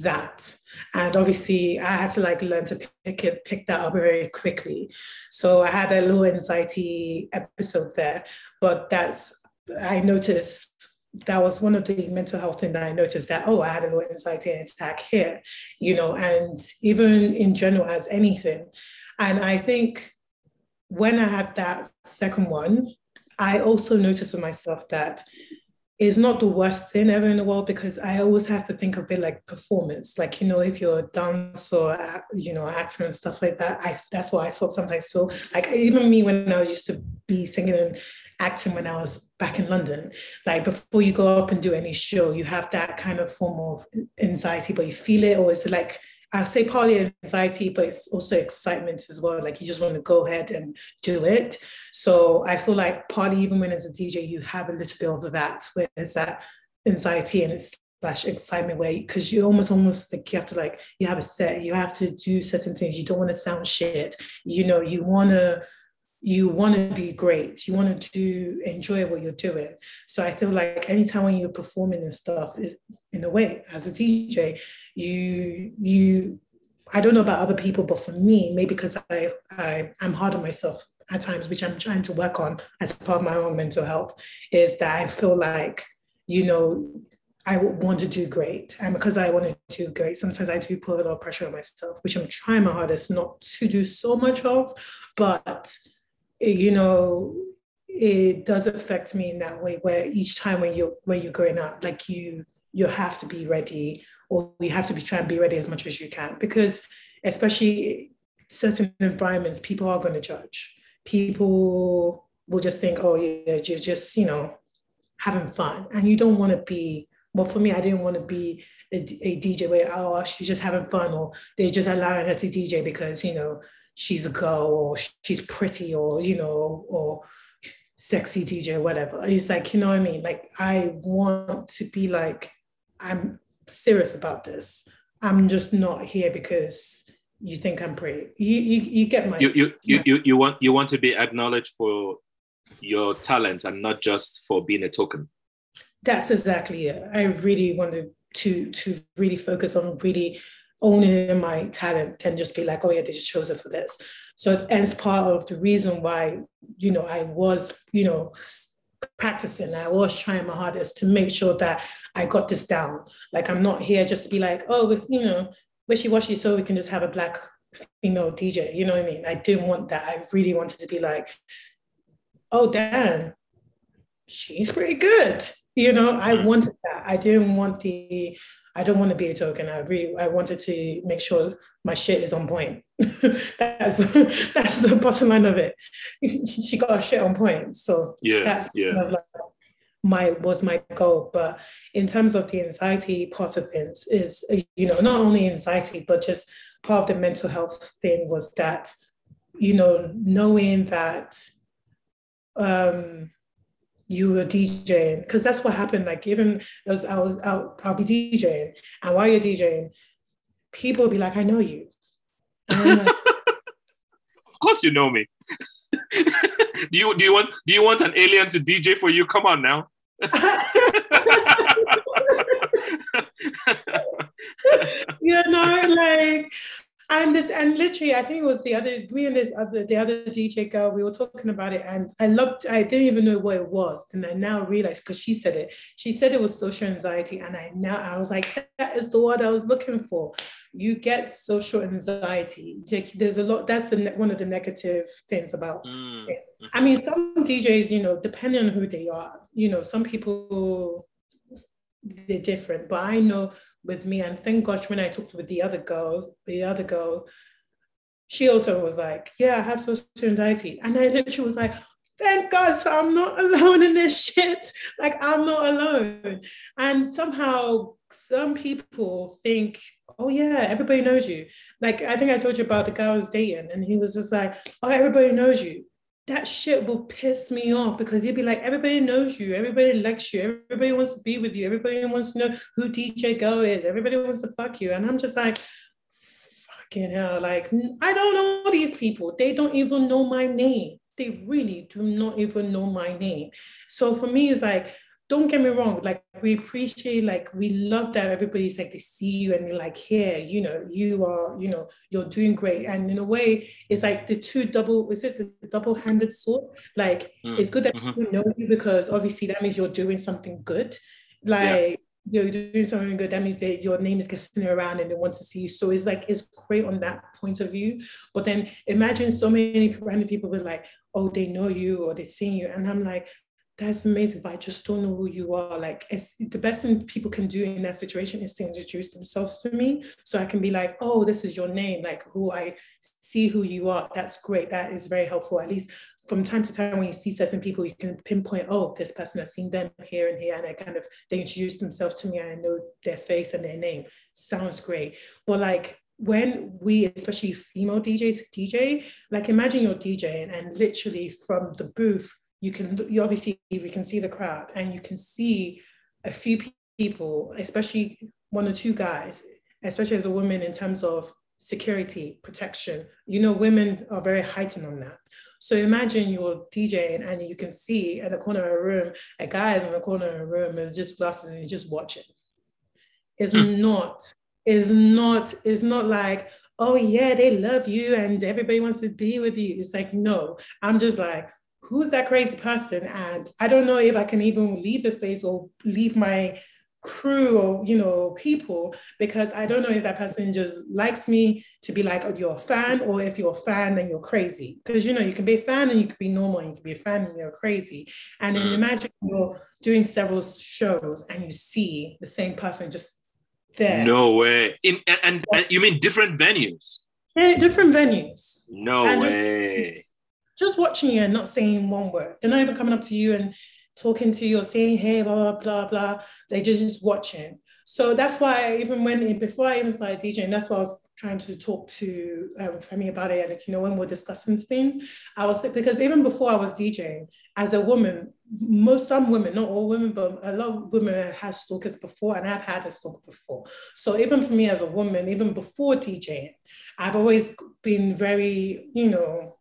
Speaker 2: that. And obviously I had to like learn to pick it, pick that up very quickly. So I had a little anxiety episode there, but that's I noticed that was one of the mental health things that I noticed that, oh, I had a little anxiety attack here, you know, and even in general as anything. And I think when I had that second one, I also noticed for myself that it's not the worst thing ever in the world because I always have to think of it like performance. Like, you know, if you're a dancer or, you know, actor and stuff like that, I, that's what I thought sometimes too. Like even me when I was used to be singing and acting when I was back in London. Like before you go up and do any show, you have that kind of form of anxiety, but you feel it, or is it like I say partly anxiety, but it's also excitement as well. Like you just want to go ahead and do it. So I feel like partly even when as a DJ, you have a little bit of that, where there's that anxiety and it's slash excitement where because you almost almost like you have to like you have a set you have to do certain things you don't want to sound shit you know you want to you want to be great you want to enjoy what you're doing so i feel like anytime when you're performing and stuff is in a way as a dj you you i don't know about other people but for me maybe because i i i'm hard on myself at times which i'm trying to work on as part of my own mental health is that i feel like you know I want to do great. And because I want to do great, sometimes I do put a lot of pressure on myself, which I'm trying my hardest not to do so much of. But you know, it does affect me in that way where each time when you're when you're going out, like you you have to be ready or you have to be trying to be ready as much as you can because especially certain environments, people are going to judge. People will just think, oh yeah, you're just, you know, having fun. And you don't want to be, well, for me, I didn't want to be a, a DJ where, oh, she's just having fun or they're just allowing her to DJ because, you know, she's a girl or she's pretty or you know or sexy DJ whatever. It's like, you know what I mean? Like I want to be like, I'm serious about this. I'm just not here because you think I'm pretty. You you, you get my
Speaker 1: you you, you you you want you want to be acknowledged for your talent and not just for being a token.
Speaker 2: That's exactly it. I really wanted to to really focus on really owning my talent and just be like, oh yeah, they just chose it for this. So as part of the reason why, you know, I was, you know, practicing, I was trying my hardest to make sure that I got this down. Like I'm not here just to be like, oh, you know, wishy-washy, so we can just have a black female DJ. You know what I mean? I didn't want that. I really wanted to be like, oh damn, she's pretty good. You know, I mm-hmm. wanted that. I didn't want the I don't want to be a token. I really I wanted to make sure my shit is on point. *laughs* that's that's the bottom line of it. *laughs* she got her shit on point. So
Speaker 1: yeah, that's yeah. Kind of like
Speaker 2: my was my goal. But in terms of the anxiety part of things, is you know not only anxiety but just part of the mental health thing was that you know knowing that um you were DJing because that's what happened. Like even as I was out, I'll be DJing, and while you're DJing, people will be like, "I know you."
Speaker 1: Like, *laughs* of course, you know me. *laughs* do you do you want do you want an alien to DJ for you? Come on now. *laughs*
Speaker 2: you know, like and and literally, I think it was the other me and this other the other DJ girl. We were talking about it, and I loved. I didn't even know what it was, and I now realized because she said it. She said it was social anxiety, and I now I was like, that is the word I was looking for. You get social anxiety. Like, there's a lot. That's the one of the negative things about mm. it. I mean, some DJs, you know, depending on who they are, you know, some people they're different. But I know with me, and thank gosh when I talked with the other girl, the other girl, she also was like, Yeah, I have social anxiety. And I literally was like, Thank God, so I'm not *laughs* alone in this shit. Like I'm not alone. And somehow some people think, oh yeah, everybody knows you. Like I think I told you about the guy I was dating, and he was just like, oh, everybody knows you. That shit will piss me off because you'd be like, everybody knows you, everybody likes you, everybody wants to be with you, everybody wants to know who DJ Go is, everybody wants to fuck you. And I'm just like, fucking hell, like, I don't know these people. They don't even know my name. They really do not even know my name. So for me, it's like, don't get me wrong, like we appreciate, like we love that everybody's like they see you and they're like, here, you know, you are, you know, you're doing great. And in a way, it's like the two double, is it the double-handed sword? Like mm. it's good that mm-hmm. people know you because obviously that means you're doing something good. Like yeah. you're doing something good, that means that your name is getting around and they want to see you. So it's like it's great on that point of view. But then imagine so many random people were like, oh, they know you or they see you. And I'm like, that's amazing, but I just don't know who you are. Like, it's the best thing people can do in that situation is to introduce themselves to me, so I can be like, "Oh, this is your name." Like, who I see who you are. That's great. That is very helpful. At least from time to time, when you see certain people, you can pinpoint, "Oh, this person has seen them here and here," and I kind of they introduce themselves to me, and I know their face and their name. Sounds great, but like when we, especially female DJs, DJ, like imagine you're DJing and literally from the booth you can you obviously we can see the crowd and you can see a few people especially one or two guys especially as a woman in terms of security protection. You know women are very heightened on that. So imagine you're DJing and you can see in the corner of a room a guy is in the corner of a room and just glasses and just watching. It's hmm. not is not is not like oh yeah they love you and everybody wants to be with you. It's like no i'm just like who's that crazy person? And I don't know if I can even leave the space or leave my crew or you know people because I don't know if that person just likes me to be like, oh, you're a fan, or if you're a fan, then you're crazy. Because you know, you can be a fan and you can be normal, and you can be a fan and you're crazy. And then mm. imagine you're doing several shows and you see the same person just there.
Speaker 1: No way. In and, and, and you mean different venues?
Speaker 2: Yeah, different venues.
Speaker 1: No and way
Speaker 2: just watching you and not saying one word. They're not even coming up to you and talking to you or saying, hey, blah, blah, blah, blah. They're just, just watching. So that's why even when, before I even started DJing, that's why I was trying to talk to um, Femi about it. And, like, you know, when we're discussing things, I was, because even before I was DJing, as a woman, most, some women, not all women, but a lot of women have stalkers before, and I've had a stalker before. So even for me as a woman, even before DJing, I've always been very, you know,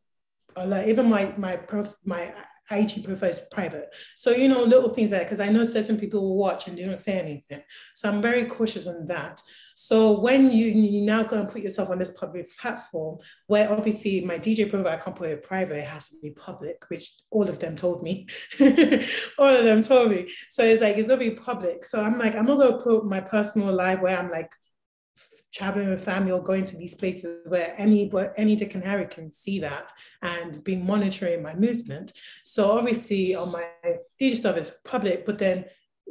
Speaker 2: Uh, like even my my prof, my IG profile is private. So, you know, little things like because I know certain people will watch and they don't say anything. So I'm very cautious on that. So when you, you now go and put yourself on this public platform, where obviously my DJ profile I can't put it private, it has to be public, which all of them told me. *laughs* all of them told me. So it's like it's gonna be public. So I'm like, I'm not gonna put my personal life where I'm like traveling with family or going to these places where any any Dick and Harry can see that and be monitoring my movement. So obviously on my DJ stuff is public, but then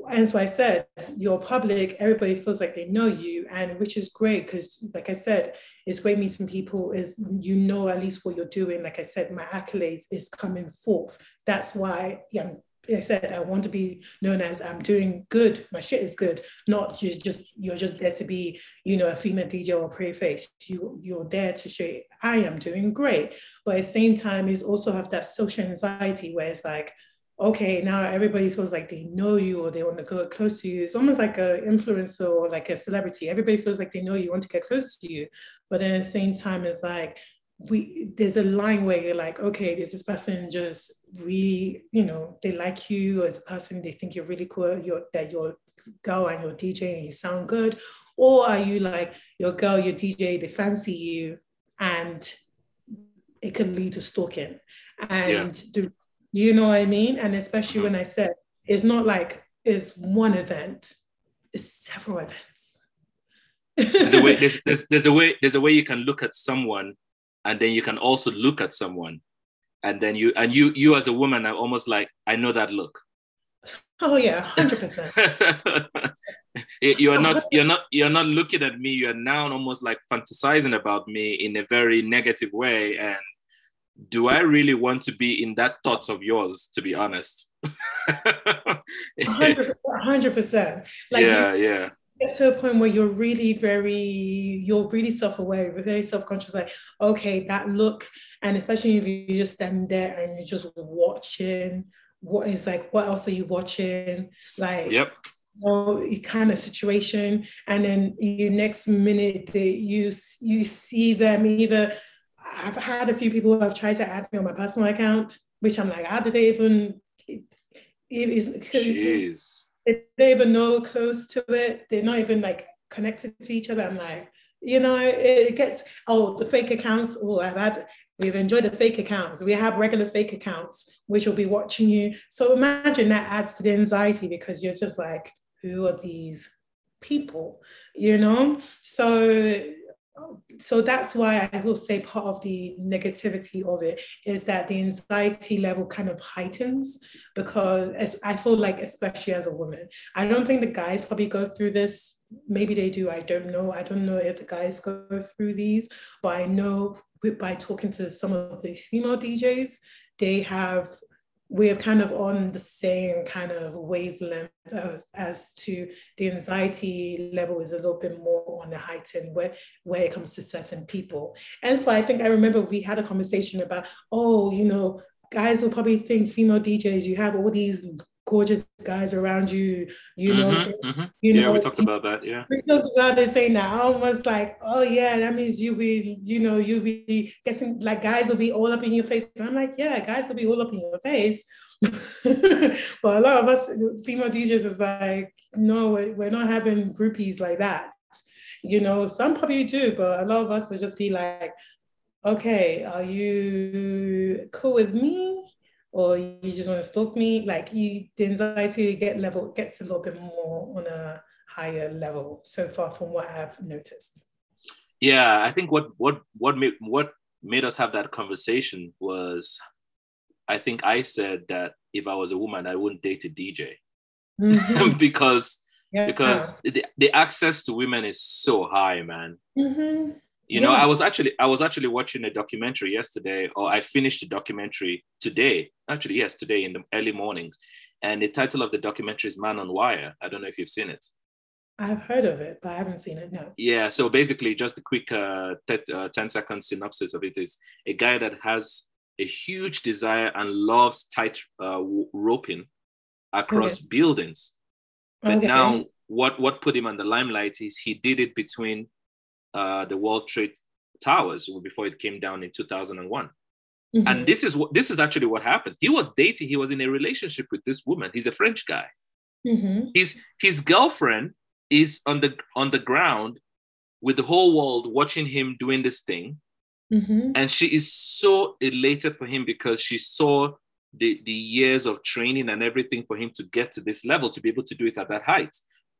Speaker 2: as I said, you're public, everybody feels like they know you, and which is great because, like I said, it's great meeting people, is you know at least what you're doing. Like I said, my accolades is coming forth. That's why yeah, I said I want to be known as I'm doing good. My shit is good. Not you just you're just there to be you know a female DJ or pretty face. You you're there to show I am doing great. But at the same time, is also have that social anxiety where it's like, okay, now everybody feels like they know you or they want to go close to you. It's almost like an influencer or like a celebrity. Everybody feels like they know you want to get close to you, but at the same time, it's like we there's a line where you're like, okay, does this person just really, you know, they like you as a person, they think you're really cool, you're that you're girl and you're DJ and you sound good, or are you like your girl, your DJ, they fancy you and it can lead to stalking. And yeah. the, you know what I mean? And especially mm-hmm. when I said it's not like it's one event, it's several events.
Speaker 1: there's a way *laughs* there's, there's, there's a way there's a way you can look at someone and then you can also look at someone. And then you and you you as a woman are almost like i know that look.
Speaker 2: Oh yeah 100% *laughs*
Speaker 1: you're not *laughs* you're not you're not looking at me. You're now almost like fantasizing about me in a very negative way. And do i really want to be in that thoughts of yours to be honest? *laughs*
Speaker 2: 100%, 100%.
Speaker 1: like yeah you, yeah
Speaker 2: get to a point where you're really very you're really self-aware very self-conscious like okay that look and especially if you just stand there and you're just watching what is like what else are you watching like
Speaker 1: yep
Speaker 2: know, kind of situation and then you next minute they you you see them either I've had a few people who have tried to add me on my personal account, which I'm like, how did they even? It, it is, Jeez. They don't even know close to it. They're not even like connected to each other. I'm like, you know, it gets oh the fake accounts. Oh, I've had we've enjoyed the fake accounts. We have regular fake accounts which will be watching you. So imagine that adds to the anxiety because you're just like, who are these people? You know, so so that's why I will say part of the negativity of it is that the anxiety level kind of heightens because I feel like especially as a woman, I don't think the guys probably go through this. Maybe they do. I don't know. I don't know if the guys go through these, but I know by talking to some of the female DJs, they have we're kind of on the same kind of wavelength as, as, to the anxiety level is a little bit more on the heightened where, where it comes to certain people. And so I think I remember we had a conversation about, oh, you know, guys will probably think female DJs, you have all these gorgeous guys around you, you know.
Speaker 1: Mm-hmm, mm-hmm. You know, yeah, we talked about that. Yeah,
Speaker 2: we talked about it saying that almost like, oh yeah, that means you'll be, you know, you'll be getting like guys will be all up in your face. And I'm like, yeah, guys will be all up in your face. *laughs* but a lot of us female DJs is like, no, we're not having groupies like that. You know, some probably do, but a lot of us will just be like, okay, are you cool with me? Or you just want to stalk me like you the anxiety get level gets a little bit more on a higher level so far from what i've noticed
Speaker 1: yeah i think what what what made what made us have that conversation was i think i said that if i was a woman i wouldn't date a dj mm-hmm. *laughs* because yeah. because the, the access to women is so high man mm-hmm. You know, I was actually I was actually watching a documentary yesterday, or I finished a documentary today. Actually, yes, today in the early mornings. And the title of the documentary is Man on Wire. I don't know if you've seen it.
Speaker 2: I've heard of it, but I haven't seen it. No.
Speaker 1: Yeah. So basically, just a quick uh, t- uh, 10 second synopsis of it is a guy that has a huge desire and loves tight uh, roping across okay. buildings. But okay. now, what what put him on the limelight is he did it between uh, the World Trade Towers before it came down in 2001. Mm-hmm. And this is what this is actually what happened. He was dating. He was in a relationship with this woman. He's a French guy. Mm-hmm. His his girlfriend is on the on the ground with the whole world watching him doing this thing, mm-hmm. and she is so elated for him because she saw the the years of training and everything for him to get to this level to be able to do it at that height.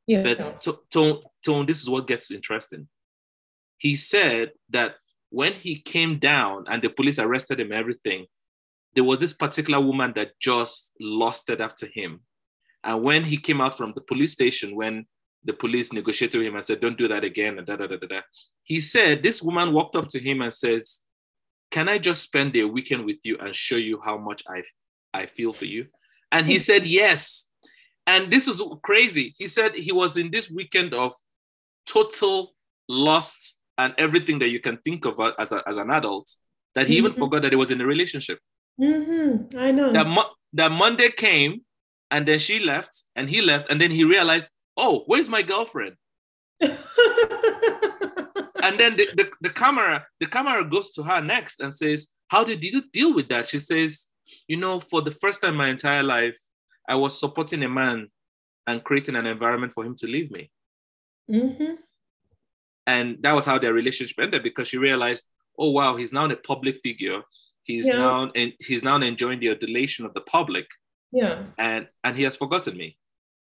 Speaker 1: Yeah. But Tone, Tone, this is what gets interesting he said that when he came down and the police arrested him, everything, there was this particular woman that just lusted after him. And when he came out from the police station, when the police negotiated with him and said, Don't do that again, and da, da, da, da, da, he said, This woman walked up to him and says, Can I just spend a weekend with you and show you how much I, I feel for you? And he hmm. said, Yes. And this is crazy. He said he was in this weekend of total lust and everything that you can think of as, a, as an adult that he mm-hmm. even forgot that he was in a relationship.
Speaker 2: Mm-hmm. I know.
Speaker 1: That, mo- that Monday came and then she left and he left and then he realized, oh, where's my girlfriend? *laughs* and then the, the, the camera the camera goes to her next and says, how did you deal with that? She says, you know, for the first time in my entire life, I was supporting a man and creating an environment for him to leave me. Mm-hmm. And that was how their relationship ended because she realized, oh wow, he's now in a public figure. He's yeah. now and he's now enjoying the adulation of the public.
Speaker 2: Yeah.
Speaker 1: And and he has forgotten me.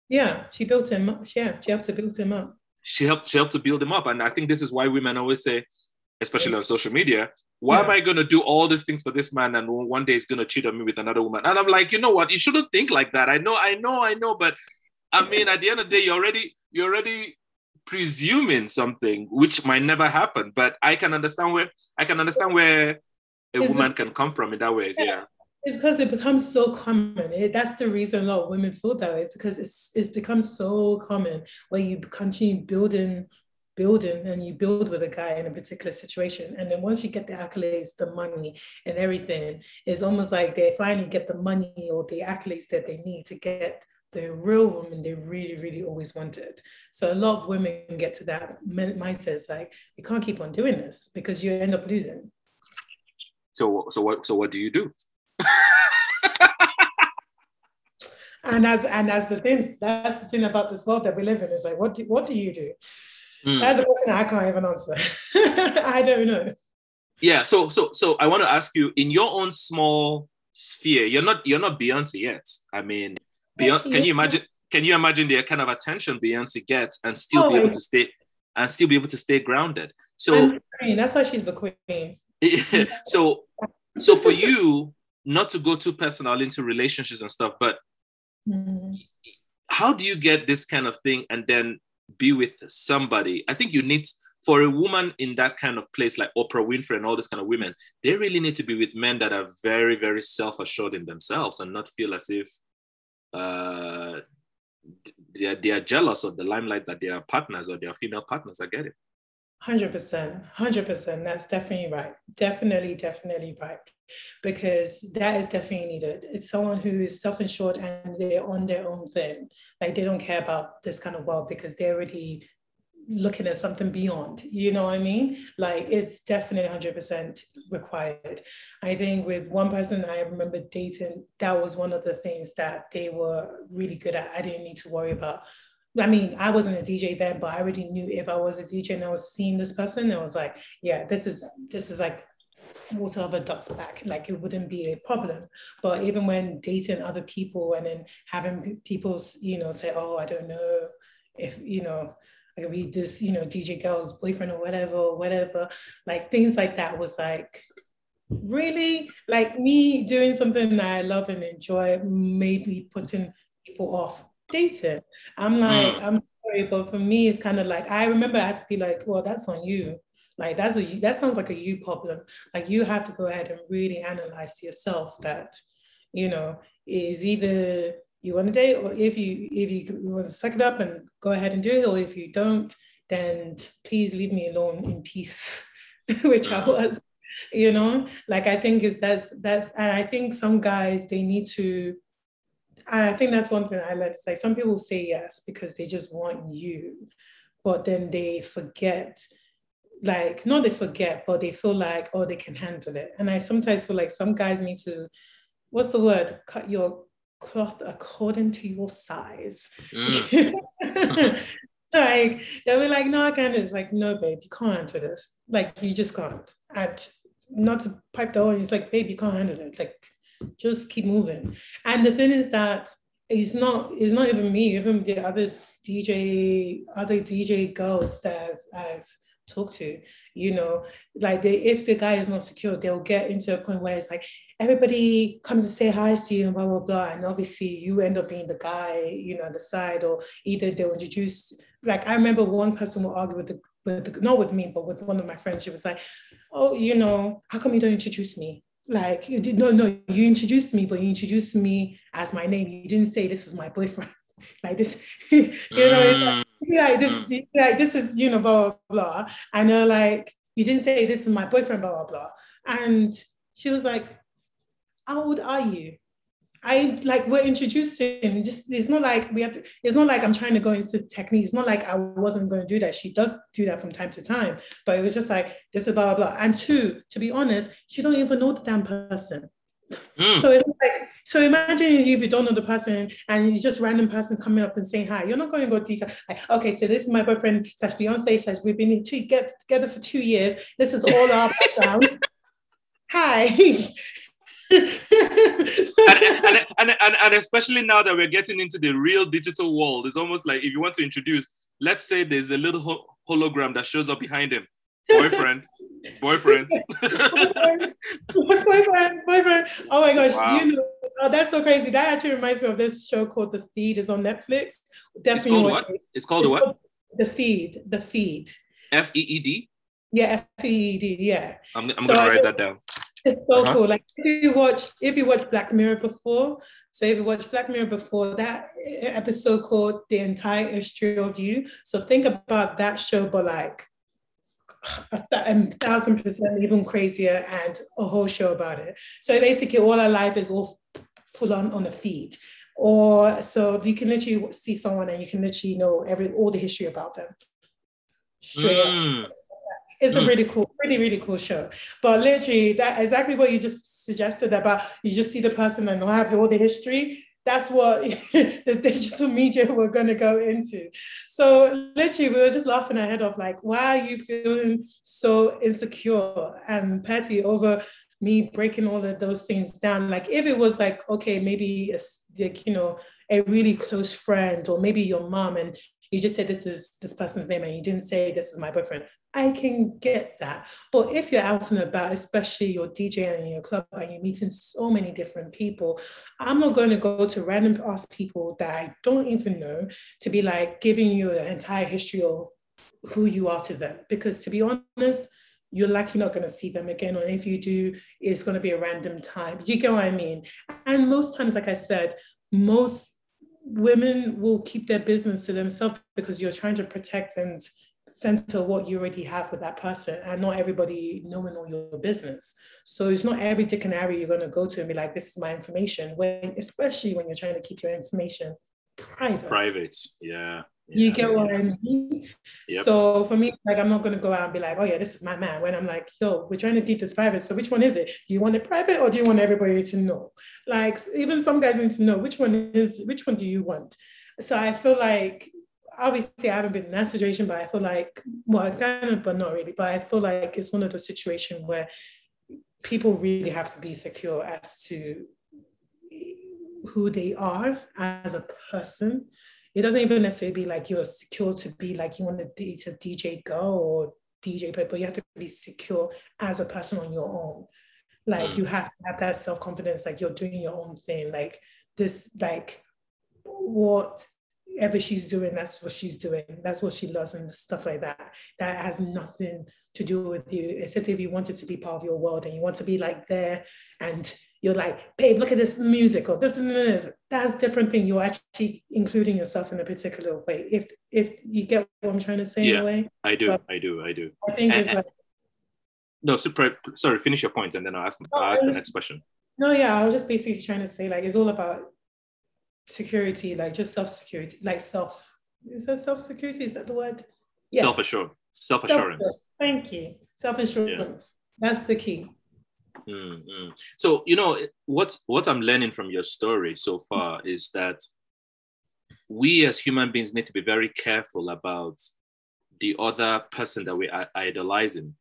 Speaker 2: Yeah, she built him up. Yeah, she helped to build him up.
Speaker 1: She helped she helped to build him up. And I think this is why women always say, especially yeah. on social media, why yeah. am I going to do all these things for this man and one day he's going to cheat on me with another woman? And I'm like, you know what? You shouldn't think like that. I know, I know, I know, but I mean, at the end of the day, you already you already presuming something which might never happen. But I can understand where I can understand where a woman can come from in that way. Yeah.
Speaker 2: It's because it becomes so common. It, that's the reason a lot of women feel that way. It's because it's it's become so common where you continue building building and you build with a guy in a particular situation. And then once you get the accolades, the money and everything, it's almost like they finally get the money or the accolades that they need to get the real woman they really, really always wanted. So a lot of women get to that mindset. It's like, you can't keep on doing this because you end up losing.
Speaker 1: So, so what, so what do you do? *laughs*
Speaker 2: and as, and as the thing, that's the thing about this world that we live in is like, what do, what do you do? Mm. That's a question I can't even answer. *laughs* I don't know.
Speaker 1: Yeah. So, so, so I want to ask you in your own small sphere, you're not, you're not Beyonce yet. I mean, Beyonce, can you imagine? Can you imagine the kind of attention Beyonce gets and still oh, be able to stay and still be able to stay grounded? So
Speaker 2: that's why she's the queen. *laughs*
Speaker 1: so, so for you not to go too personal into relationships and stuff, but mm. how do you get this kind of thing and then be with somebody? I think you need for a woman in that kind of place, like Oprah Winfrey and all these kind of women, they really need to be with men that are very, very self-assured in themselves and not feel as if uh, they, are, they are jealous of the limelight that their partners or their female partners are getting.
Speaker 2: 100%, 100%. That's definitely right. Definitely, definitely right. Because that is definitely needed. It's someone who is self insured and they're on their own thing. Like they don't care about this kind of world because they're already looking at something beyond you know what i mean like it's definitely 100% required i think with one person i remember dating that was one of the things that they were really good at i didn't need to worry about I mean, I wasn't a DJ then, but I already knew if I was a DJ and I was seeing this person, I was like, yeah, this is this is like water of a duck's back. Like it wouldn't be a problem. But even when dating other people and then having people, you know, say, oh, I don't know if you know I could be this, you know, DJ girl's boyfriend or whatever, or whatever. Like things like that was like really like me doing something that I love and enjoy, maybe putting people off dating. I'm like, mm. I'm sorry, but for me, it's kind of like I remember I had to be like, well, that's on you. Like that's a that sounds like a you problem. Like you have to go ahead and really analyze to yourself that, you know, is either you want to date, or if you if you want to suck it up and go ahead and do it, or if you don't, then please leave me alone in peace, *laughs* which I mm-hmm. was, you know. Like I think is that's that's and I think some guys they need to. I think that's one thing I like to say. Some people say yes because they just want you, but then they forget like not they forget but they feel like oh they can handle it and i sometimes feel like some guys need to what's the word cut your cloth according to your size. Mm. *laughs* like they'll be like, no, I can't. It's like, no, babe, you can't handle this. Like you just can't. And not to pipe the it's like, babe, you can't handle it. Like just keep moving. And the thing is that it's not it's not even me, even the other DJ, other DJ girls that I've, I've to, you know, like they if the guy is not secure, they'll get into a point where it's like, everybody comes to say hi to you and blah blah blah. And obviously you end up being the guy you know on the side or either they'll introduce like i remember one person will argue with the, with the not with me but with one of my friends. She was like oh you know how come you don't introduce me? Like you did no no you introduced me but you introduced me as my name. You didn't say this is my boyfriend. *laughs* Like this *laughs* you know mm. Yeah this mm. yeah this is you know blah blah blah and they're like you didn't say this is my boyfriend blah blah blah and she was like how old are you? I like we're introducing just it's not like we have to, it's not like I'm trying to go into technique. It's not like I wasn't going to do that. She does do that from time to time, but it was just like this is blah blah blah. And two, to be honest, she don't even know the damn person. Mm. So it's like so imagine if you don't know the person and you just random person coming up and saying hi. You're not going to go detail like okay, so this is my boyfriend slash fiance slash we've been together for two years. This is all our *laughs* background. hi.
Speaker 1: and, and, and, and, and especially now that we're getting into the real digital world, it's almost like if you want to introduce, let's say there's a little ho- hologram that shows up behind him. Boyfriend, boyfriend. boyfriend,
Speaker 2: boyfriend, Oh my gosh, wow. do you know? Oh, that's so crazy. That actually reminds me of this show called The Feed. is on Netflix.
Speaker 1: Definitely it's watch
Speaker 2: it.
Speaker 1: It's called it's what? Called
Speaker 2: the Feed. The Feed.
Speaker 1: F E E D.
Speaker 2: Yeah, F E E D. Yeah.
Speaker 1: I'm, I'm so gonna write that down
Speaker 2: It's so uh-huh. cool. Like if you watch if you watch Black Mirror before, so if you watch Black Mirror before that episode called The Entire History of You. So think about that show, but like a, a thousand percent even crazier and a whole show about it. So basically all our life is all full on on the feed. Or so you can literally see someone and you can literally know every all the history about them. Straight mm. up it's a mm. really cool, really, really cool show. But literally, that exactly what you just suggested about you just see the person and have all the history. That's what *laughs* the digital media we're going to go into. So literally, we were just laughing our head off, like, why are you feeling so insecure and petty over me breaking all of those things down? Like, if it was like, okay, maybe it's like you know a really close friend or maybe your mom and you just said this is this person's name and you didn't say this is my boyfriend. I can get that. But if you're out and about, especially you're DJing in your club and you're meeting so many different people, I'm not going to go to random ask people that I don't even know to be like giving you the entire history of who you are to them. Because to be honest, you're likely not going to see them again. Or if you do, it's going to be a random time. You get what I mean? And most times, like I said, most women will keep their business to themselves because you're trying to protect and center what you already have with that person and not everybody knowing all your business. So it's not every dick and Harry you're going to go to and be like, this is my information, when especially when you're trying to keep your information private.
Speaker 1: Private, yeah.
Speaker 2: You get what I mean? Yep. So for me, like I'm not gonna go out and be like, oh yeah, this is my man. When I'm like, yo, we're trying to keep this private. So which one is it? Do you want it private or do you want everybody to know? Like even some guys need to know which one is which one do you want? So I feel like obviously I haven't been in that situation, but I feel like well, kind of, but not really. But I feel like it's one of those situations where people really have to be secure as to who they are as a person it doesn't even necessarily be like you're secure to be like you want to date a DJ girl or DJ but you have to be secure as a person on your own. Like mm. you have to have that self-confidence, like you're doing your own thing. Like this, like whatever she's doing, that's what she's doing. That's what she loves and stuff like that. That has nothing to do with you, except if you want it to be part of your world and you want to be like there and you're like, babe, look at this music or this and this. That's different thing. You're actually including yourself in a particular way. If if you get what I'm trying to say
Speaker 1: yeah,
Speaker 2: in a way.
Speaker 1: I do, but I do, I do.
Speaker 2: I think and, it's like
Speaker 1: no, sorry, finish your points and then I'll ask, I'll ask the next question.
Speaker 2: No, yeah, I was just basically trying to say like it's all about security, like just self-security, like self. Is that self-security? Is that the word?
Speaker 1: Yeah. Self-assured, self-assurance.
Speaker 2: Thank you. Self-assurance. Yeah. That's the key.
Speaker 1: Mm-hmm. So you know what what I'm learning from your story so far is that we as human beings need to be very careful about the other person that we are idolizing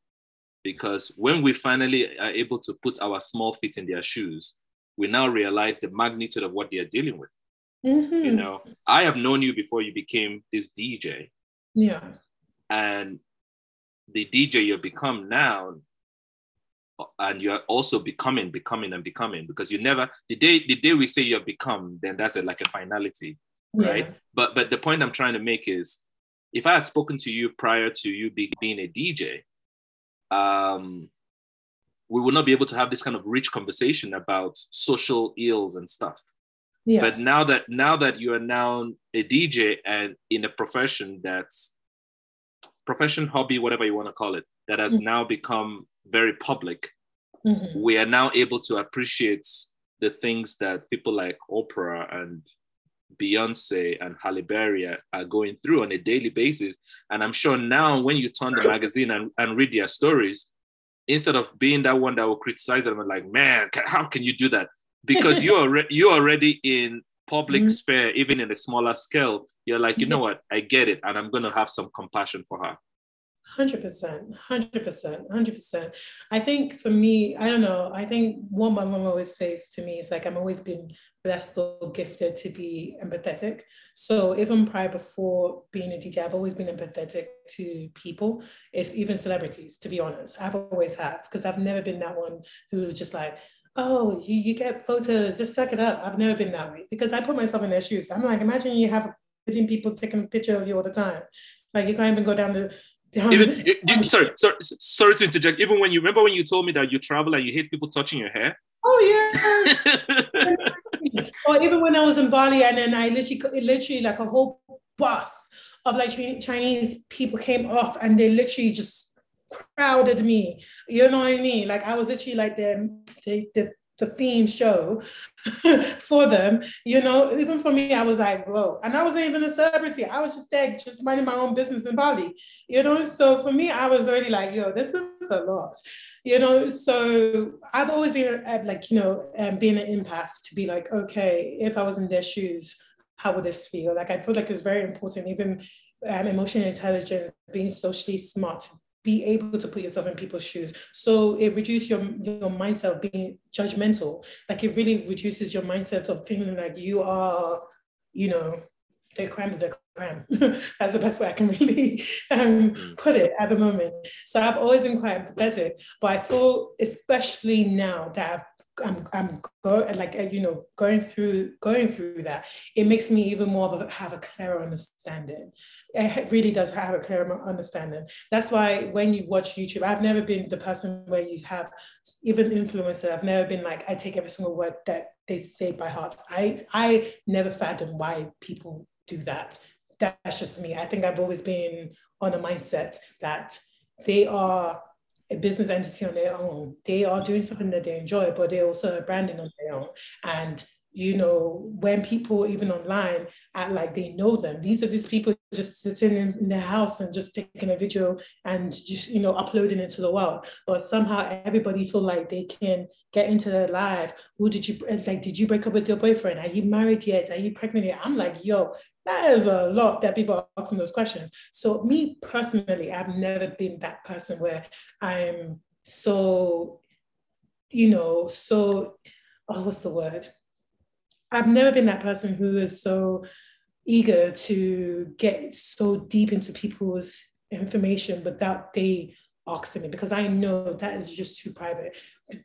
Speaker 1: because when we finally are able to put our small feet in their shoes we now realize the magnitude of what they are dealing with mm-hmm. you know. I have known you before you became this dj
Speaker 2: yeah.
Speaker 1: And the dj you have become now and you're also becoming becoming and becoming because you never the day the day we say you're become then that's a, like a finality yeah. right? But but the point i'm trying to make is if i had spoken to you prior to you be, being a dj um we would not be able to have this kind of rich conversation about social ills and stuff yes. but now that now that you are now a dj and in a profession that's profession hobby whatever you want to call it that has mm-hmm. now become very public, mm-hmm. we are now able to appreciate the things that people like Oprah and Beyonce and Halle Berry are going through on a daily basis. And I'm sure now when you turn the magazine and, and read their stories, instead of being that one that will criticize them and like, man, how can you do that? Because you're already, you're already in public mm-hmm. sphere, even in a smaller scale. You're like, you know what? I get it. And I'm going to have some compassion for her.
Speaker 2: 100%, 100%, 100%. I think for me, I don't know, I think what my mom always says to me is like, I'm always been blessed or gifted to be empathetic. So even prior before being a DJ, I've always been empathetic to people, it's even celebrities, to be honest. I've always have, because I've never been that one who just like, oh, you, you get photos, just suck it up. I've never been that way because I put myself in their shoes. I'm like, imagine you have a million people taking a picture of you all the time. Like you can't even go down to
Speaker 1: Even, you, oh. sorry, sorry, sorry to interject. Even when you remember when you told me that you travel and you hate people touching your hair.
Speaker 2: Oh yes. *laughs* *laughs* or even when I was in Bali and then I literally, literally like a whole bus of like Chinese people came off and they literally just crowded me. You know what I mean? Like I was literally like the the, the the theme show *laughs* for them, you know, even for me, I was like, whoa. And I wasn't even a celebrity. I was just there, just minding my own business in Bali, you know. So for me, I was already like, yo, this is a lot, you know. So I've always been like, you know, um, being an empath to be like, okay, if I was in their shoes, how would this feel? Like, I feel like it's very important, even um, emotional intelligence, being socially smart be able to put yourself in people's shoes. So it reduces your, your mindset of being judgmental. Like it really reduces your mindset of feeling like you are, you know, the crime of the crime. *laughs* That's the best way I can *laughs* really um, mm. put it at the moment. So I've always been quite empathetic, but I feel especially now that I've I'm I'm go, like uh, you know going through going through that it makes me even more of a, have a clearer understanding. It really does have a clearer understanding. That's why when you watch YouTube I've never been the person where you have even influencer I've never been like I take every single word that they say by heart. I I never fathom why people do that. That's just me. I think I've always been on a mindset that they are a business entity on their own. They are doing something that they enjoy, but they're also a branding on their own. And you know, when people even online act like they know them, these are these people just sitting in, in their house and just taking a video and just, you know, uploading it to the world. But somehow everybody feel like they can get into their life. Who did you, like, did you break up with your boyfriend? Are you married yet? Are you pregnant yet? I'm like, yo, that is a lot that people are asking those questions. So me personally, I've never been that person where I'm so, you know, so, oh, what's the word? I've never been that person who is so eager to get so deep into people's information without they asking me because I know that is just too private.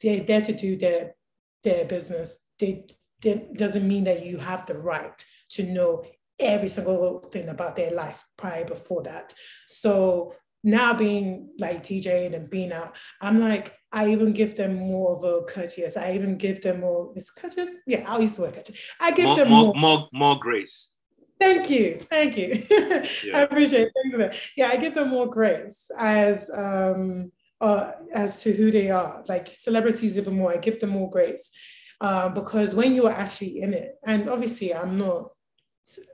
Speaker 2: They're there to do their their business. They, they doesn't mean that you have the right to know every single thing about their life prior before that. So now being like DJ and being out, I'm like, I even give them more of a courteous. I even give them more, is courteous? Yeah, I used to work courteous. I give
Speaker 1: more,
Speaker 2: them
Speaker 1: more, more, more grace.
Speaker 2: Thank you. Thank you. *laughs* Yeah. I appreciate it. Thank you. Yeah, I give them more grace as um uh, as to who they are. Like celebrities even more. I give them more grace. Uh, because when you are actually in it, and obviously I'm not,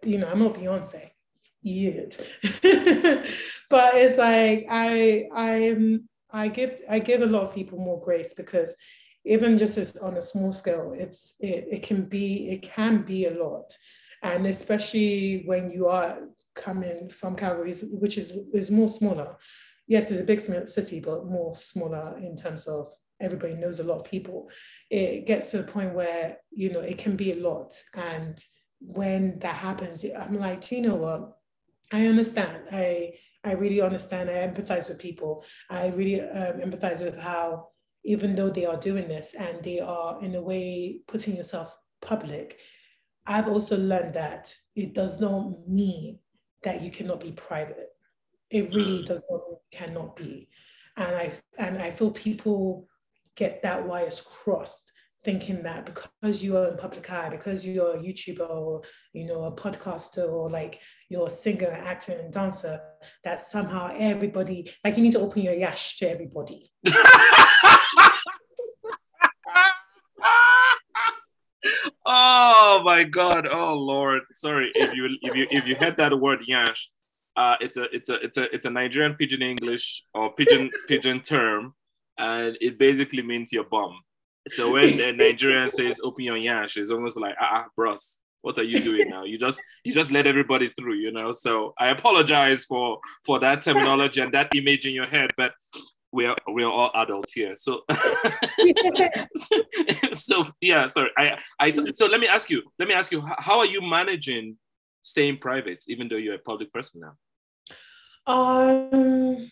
Speaker 2: you know, I'm not Beyonce yet. *laughs* but it's like I I'm I give I give a lot of people more grace because even just as on a small scale, it's it, it can be it can be a lot. And especially when you are coming from Calgary, which is is more smaller. Yes, it's a big city, but more smaller in terms of everybody knows a lot of people. It gets to a point where you know it can be a lot. And when that happens, I'm like, you know what? I understand. I I really understand. I empathize with people. I really um, empathize with how, even though they are doing this and they are in a way putting yourself public, I've also learned that it does not mean that you cannot be private. It really does not cannot be. And I and I feel people get that wires crossed thinking that because you are in public eye, because you're a YouTuber or you know a podcaster or like you're a singer, actor, and dancer, that somehow everybody like you need to open your yash to everybody. *laughs*
Speaker 1: oh my god! Oh lord! Sorry if you if you if you heard that word yash. Uh, it's a it's a it's a it's a Nigerian pidgin English or pidgin pidgin term, and it basically means your bum. So when a Nigerian says open your yash, it's almost like ah, ah bros, what are you doing now? You just you just let everybody through, you know. So I apologize for for that terminology and that image in your head, but we are we are all adults here. So *laughs* so yeah, sorry. I I so let me ask you, let me ask you, how are you managing staying private even though you're a public person now?
Speaker 2: Um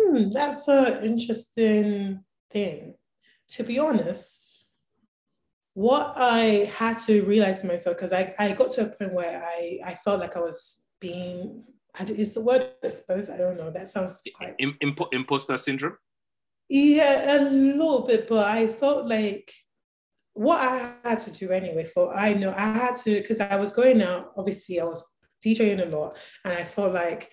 Speaker 2: hmm, that's an interesting thing to be honest, what I had to realize myself, because I, I got to a point where I, I felt like I was being is the word I suppose I don't know. That sounds quite
Speaker 1: Imp- imposter syndrome.
Speaker 2: Yeah, a little bit, but I felt like what I had to do anyway. For I know I had to because I was going out. Obviously, I was DJing a lot, and I felt like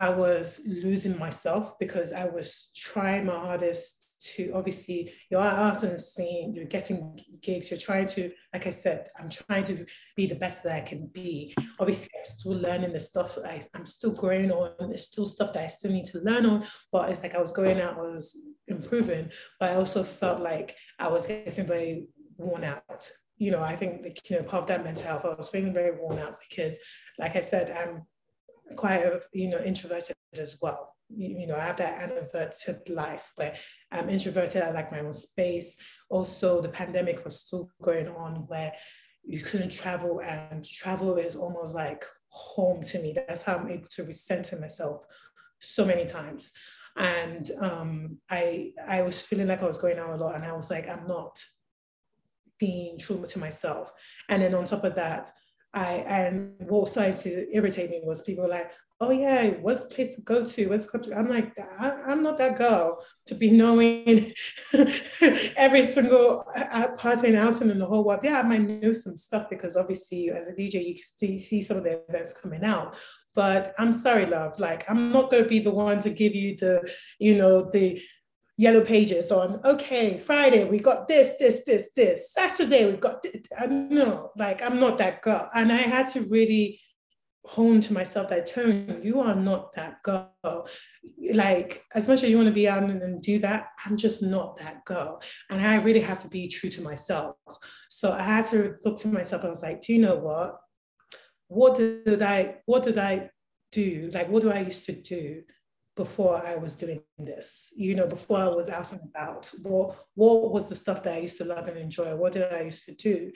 Speaker 2: I was losing myself because I was trying my hardest to obviously you're out on the scene, you're getting gigs, you're trying to, like I said, I'm trying to be the best that I can be. Obviously, I'm still learning the stuff I, I'm still growing on. There's still stuff that I still need to learn on, but it's like I was going out, I was improving, but I also felt like I was getting very worn out. You know, I think like, you know, part of that mental health, I was feeling very worn out because, like I said, I'm quite you know, introverted as well you know, I have that introverted life where I'm introverted, I like my own space. Also, the pandemic was still going on where you couldn't travel, and travel is almost like home to me. That's how I'm able to recenter myself so many times. And um, I I was feeling like I was going out a lot, and I was like, I'm not being true to myself. And then on top of that, I and what started to irritate me was people like, oh yeah, what's the place to go to? What's the club to? I'm like, I, am not that girl to be knowing *laughs* every single uh, uh, party and outing in the whole world. Yeah, I might know some stuff because obviously as a DJ, you see, see some of the events coming out. But I'm sorry, love. Like, I'm not going to be the one to give you the, you know, the yellow pages on okay friday we got this this this this saturday we got this. No like i'm not that girl and i had to really hone to myself that Tone you are not that girl. Like as much as you want to be out and do that i'm just not that girl. And i really have to be true to myself. So i had to look to myself and i was like do you know what? What did i what did i do? Like what do i used to do before I was doing this, you know, before I was out and about. What, what was the stuff that I used to love and enjoy? What did I used to do?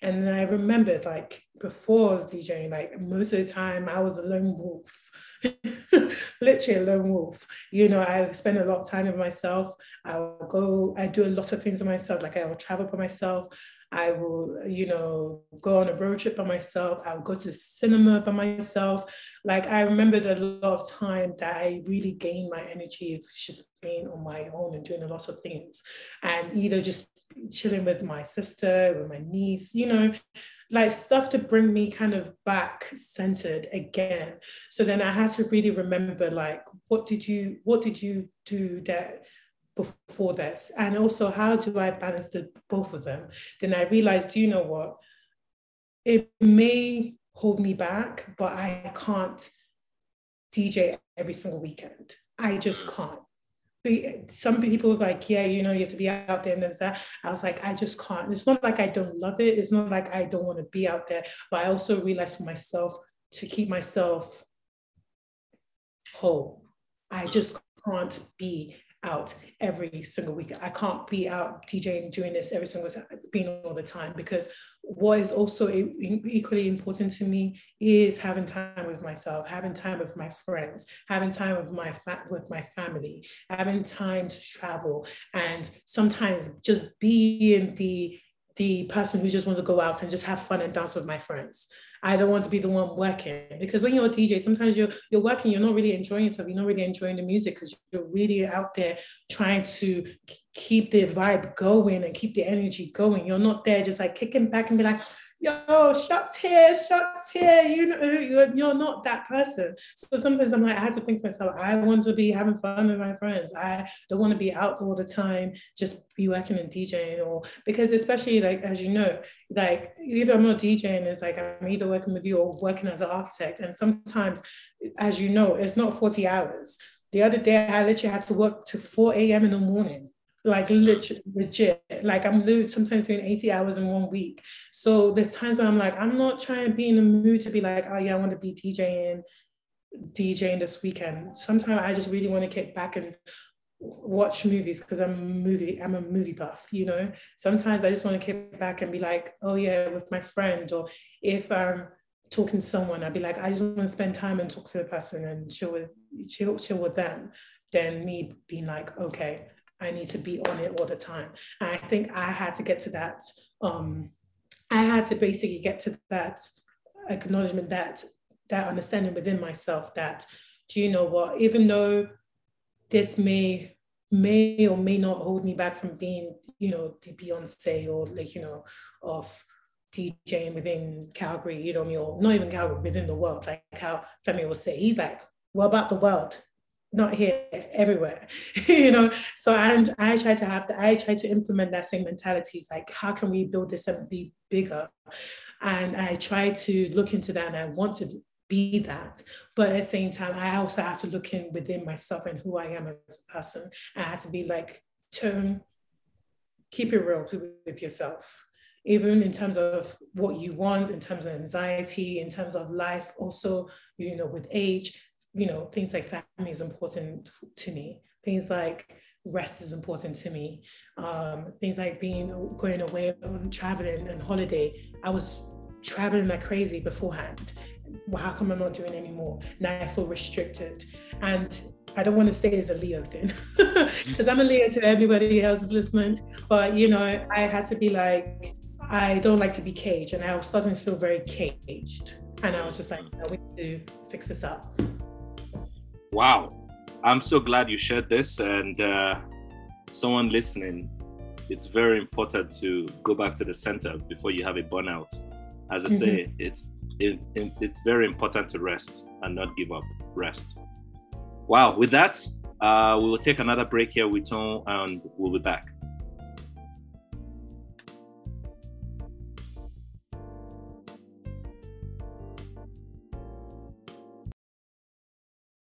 Speaker 2: And I remembered like before I was DJing, like most of the time I was a lone wolf, *laughs* literally a lone wolf. You know, I spend a lot of time with myself. I'll go, I do a lot of things with myself, like I will travel by myself. I will, you know, go on a road trip by myself. I will go to cinema by myself. Like I remembered a lot of time that I really gained my energy just being on my own and doing a lot of things. And either just chilling with my sister, with my niece, you know, like stuff to bring me kind of back centered again. So then I had to really remember like what did you what did you do that before this? And also, how do I balance the both of them? Then I realized, you know what? It may hold me back, but I can't DJ every single weekend. I just mm. can't. Some people are like, yeah, you know, you have to be out there and there's that. I was like, I just can't. It's not like I don't love it. It's not like I don't want to be out there. But I also realized for myself to keep myself whole. I mm. just can't be out every single week. I can't be out DJing doing this every single time, being all the time because what is also equally important to me is having time with myself, having time with my friends, having time with my fa- with my family, having time to travel, and sometimes just being the the person who just wants to go out and just have fun and dance with my friends. I don't want to be the one working because when you're a DJ, sometimes you're you're working, you're not really enjoying yourself, you're not really enjoying the music because you're really out there trying to keep the vibe going and keep the energy going. You're not there just like kicking back and be like, yo, shots here, shots here. You know, you're, not that person. So sometimes I'm like, I had to think to myself, I want to be having fun with my friends. I don't want to be out all the time, just be working and DJing or because especially like as you know, like either I'm not DJing, it's like I'm either working with you or working as an architect. And sometimes, as you know, it's not 40 hours. The other day I literally had to work to 4 a.m. in the morning like uh-huh. literally legit. Like I'm literally sometimes doing 80 hours in one week. So there's times where I'm like, I'm not trying to be in the mood to be like, oh yeah, I want to be DJing, DJing this weekend. Sometimes I just really want to kick back and watch movies because I'm a movie, I'm a movie buff, you know. Sometimes I just want to kick back and be like, oh yeah, with my friend, or if I'm talking to someone, I'd be like, I just want to spend time and talk to the person and chill with chill, chill with them. Then me being like, okay, I need to be on it all the time. And I think I had to get to that. Um, I had to basically get to that acknowledgement that that understanding within myself that, do you know what, even though this may may or may not hold me back from being, you know, the Beyonce or like, you know, of DJing within Calgary, you know, me, or not even Calgary, within the world, like how Femi will say, he's like, what about the world? Not here, everywhere, *laughs* you know. So and I try to have, the, I try to implement that same mentality. It's like, how can we build this and be bigger? And I try to look into that, and I want to be that. But at the same time, I also have to look in within myself and who I am as a person. I have to be like, turn, keep it real with yourself even in terms of what you want, in terms of anxiety, in terms of life, also, you know, with age, you know, things like family is important to me. Things like rest is important to me. Um, things like being going away on traveling and holiday. I was traveling like crazy beforehand. Well, how come I'm not doing anymore? Now I feel restricted. And I don't want to say it's a Leo thing *laughs* because I'm a Leo to everybody else is listening. But you know, I had to be like, I don't like to be caged, and I was starting to feel very caged. And I was just like, I need to fix this up.
Speaker 1: Wow. I'm so glad you shared this. And uh, someone listening, it's very important to go back to the center before you have a burnout. As I mm-hmm. say, it's it, it, it's very important to rest and not give up. Rest. Wow. With that, uh, we will take another break here with Tone and we'll be back.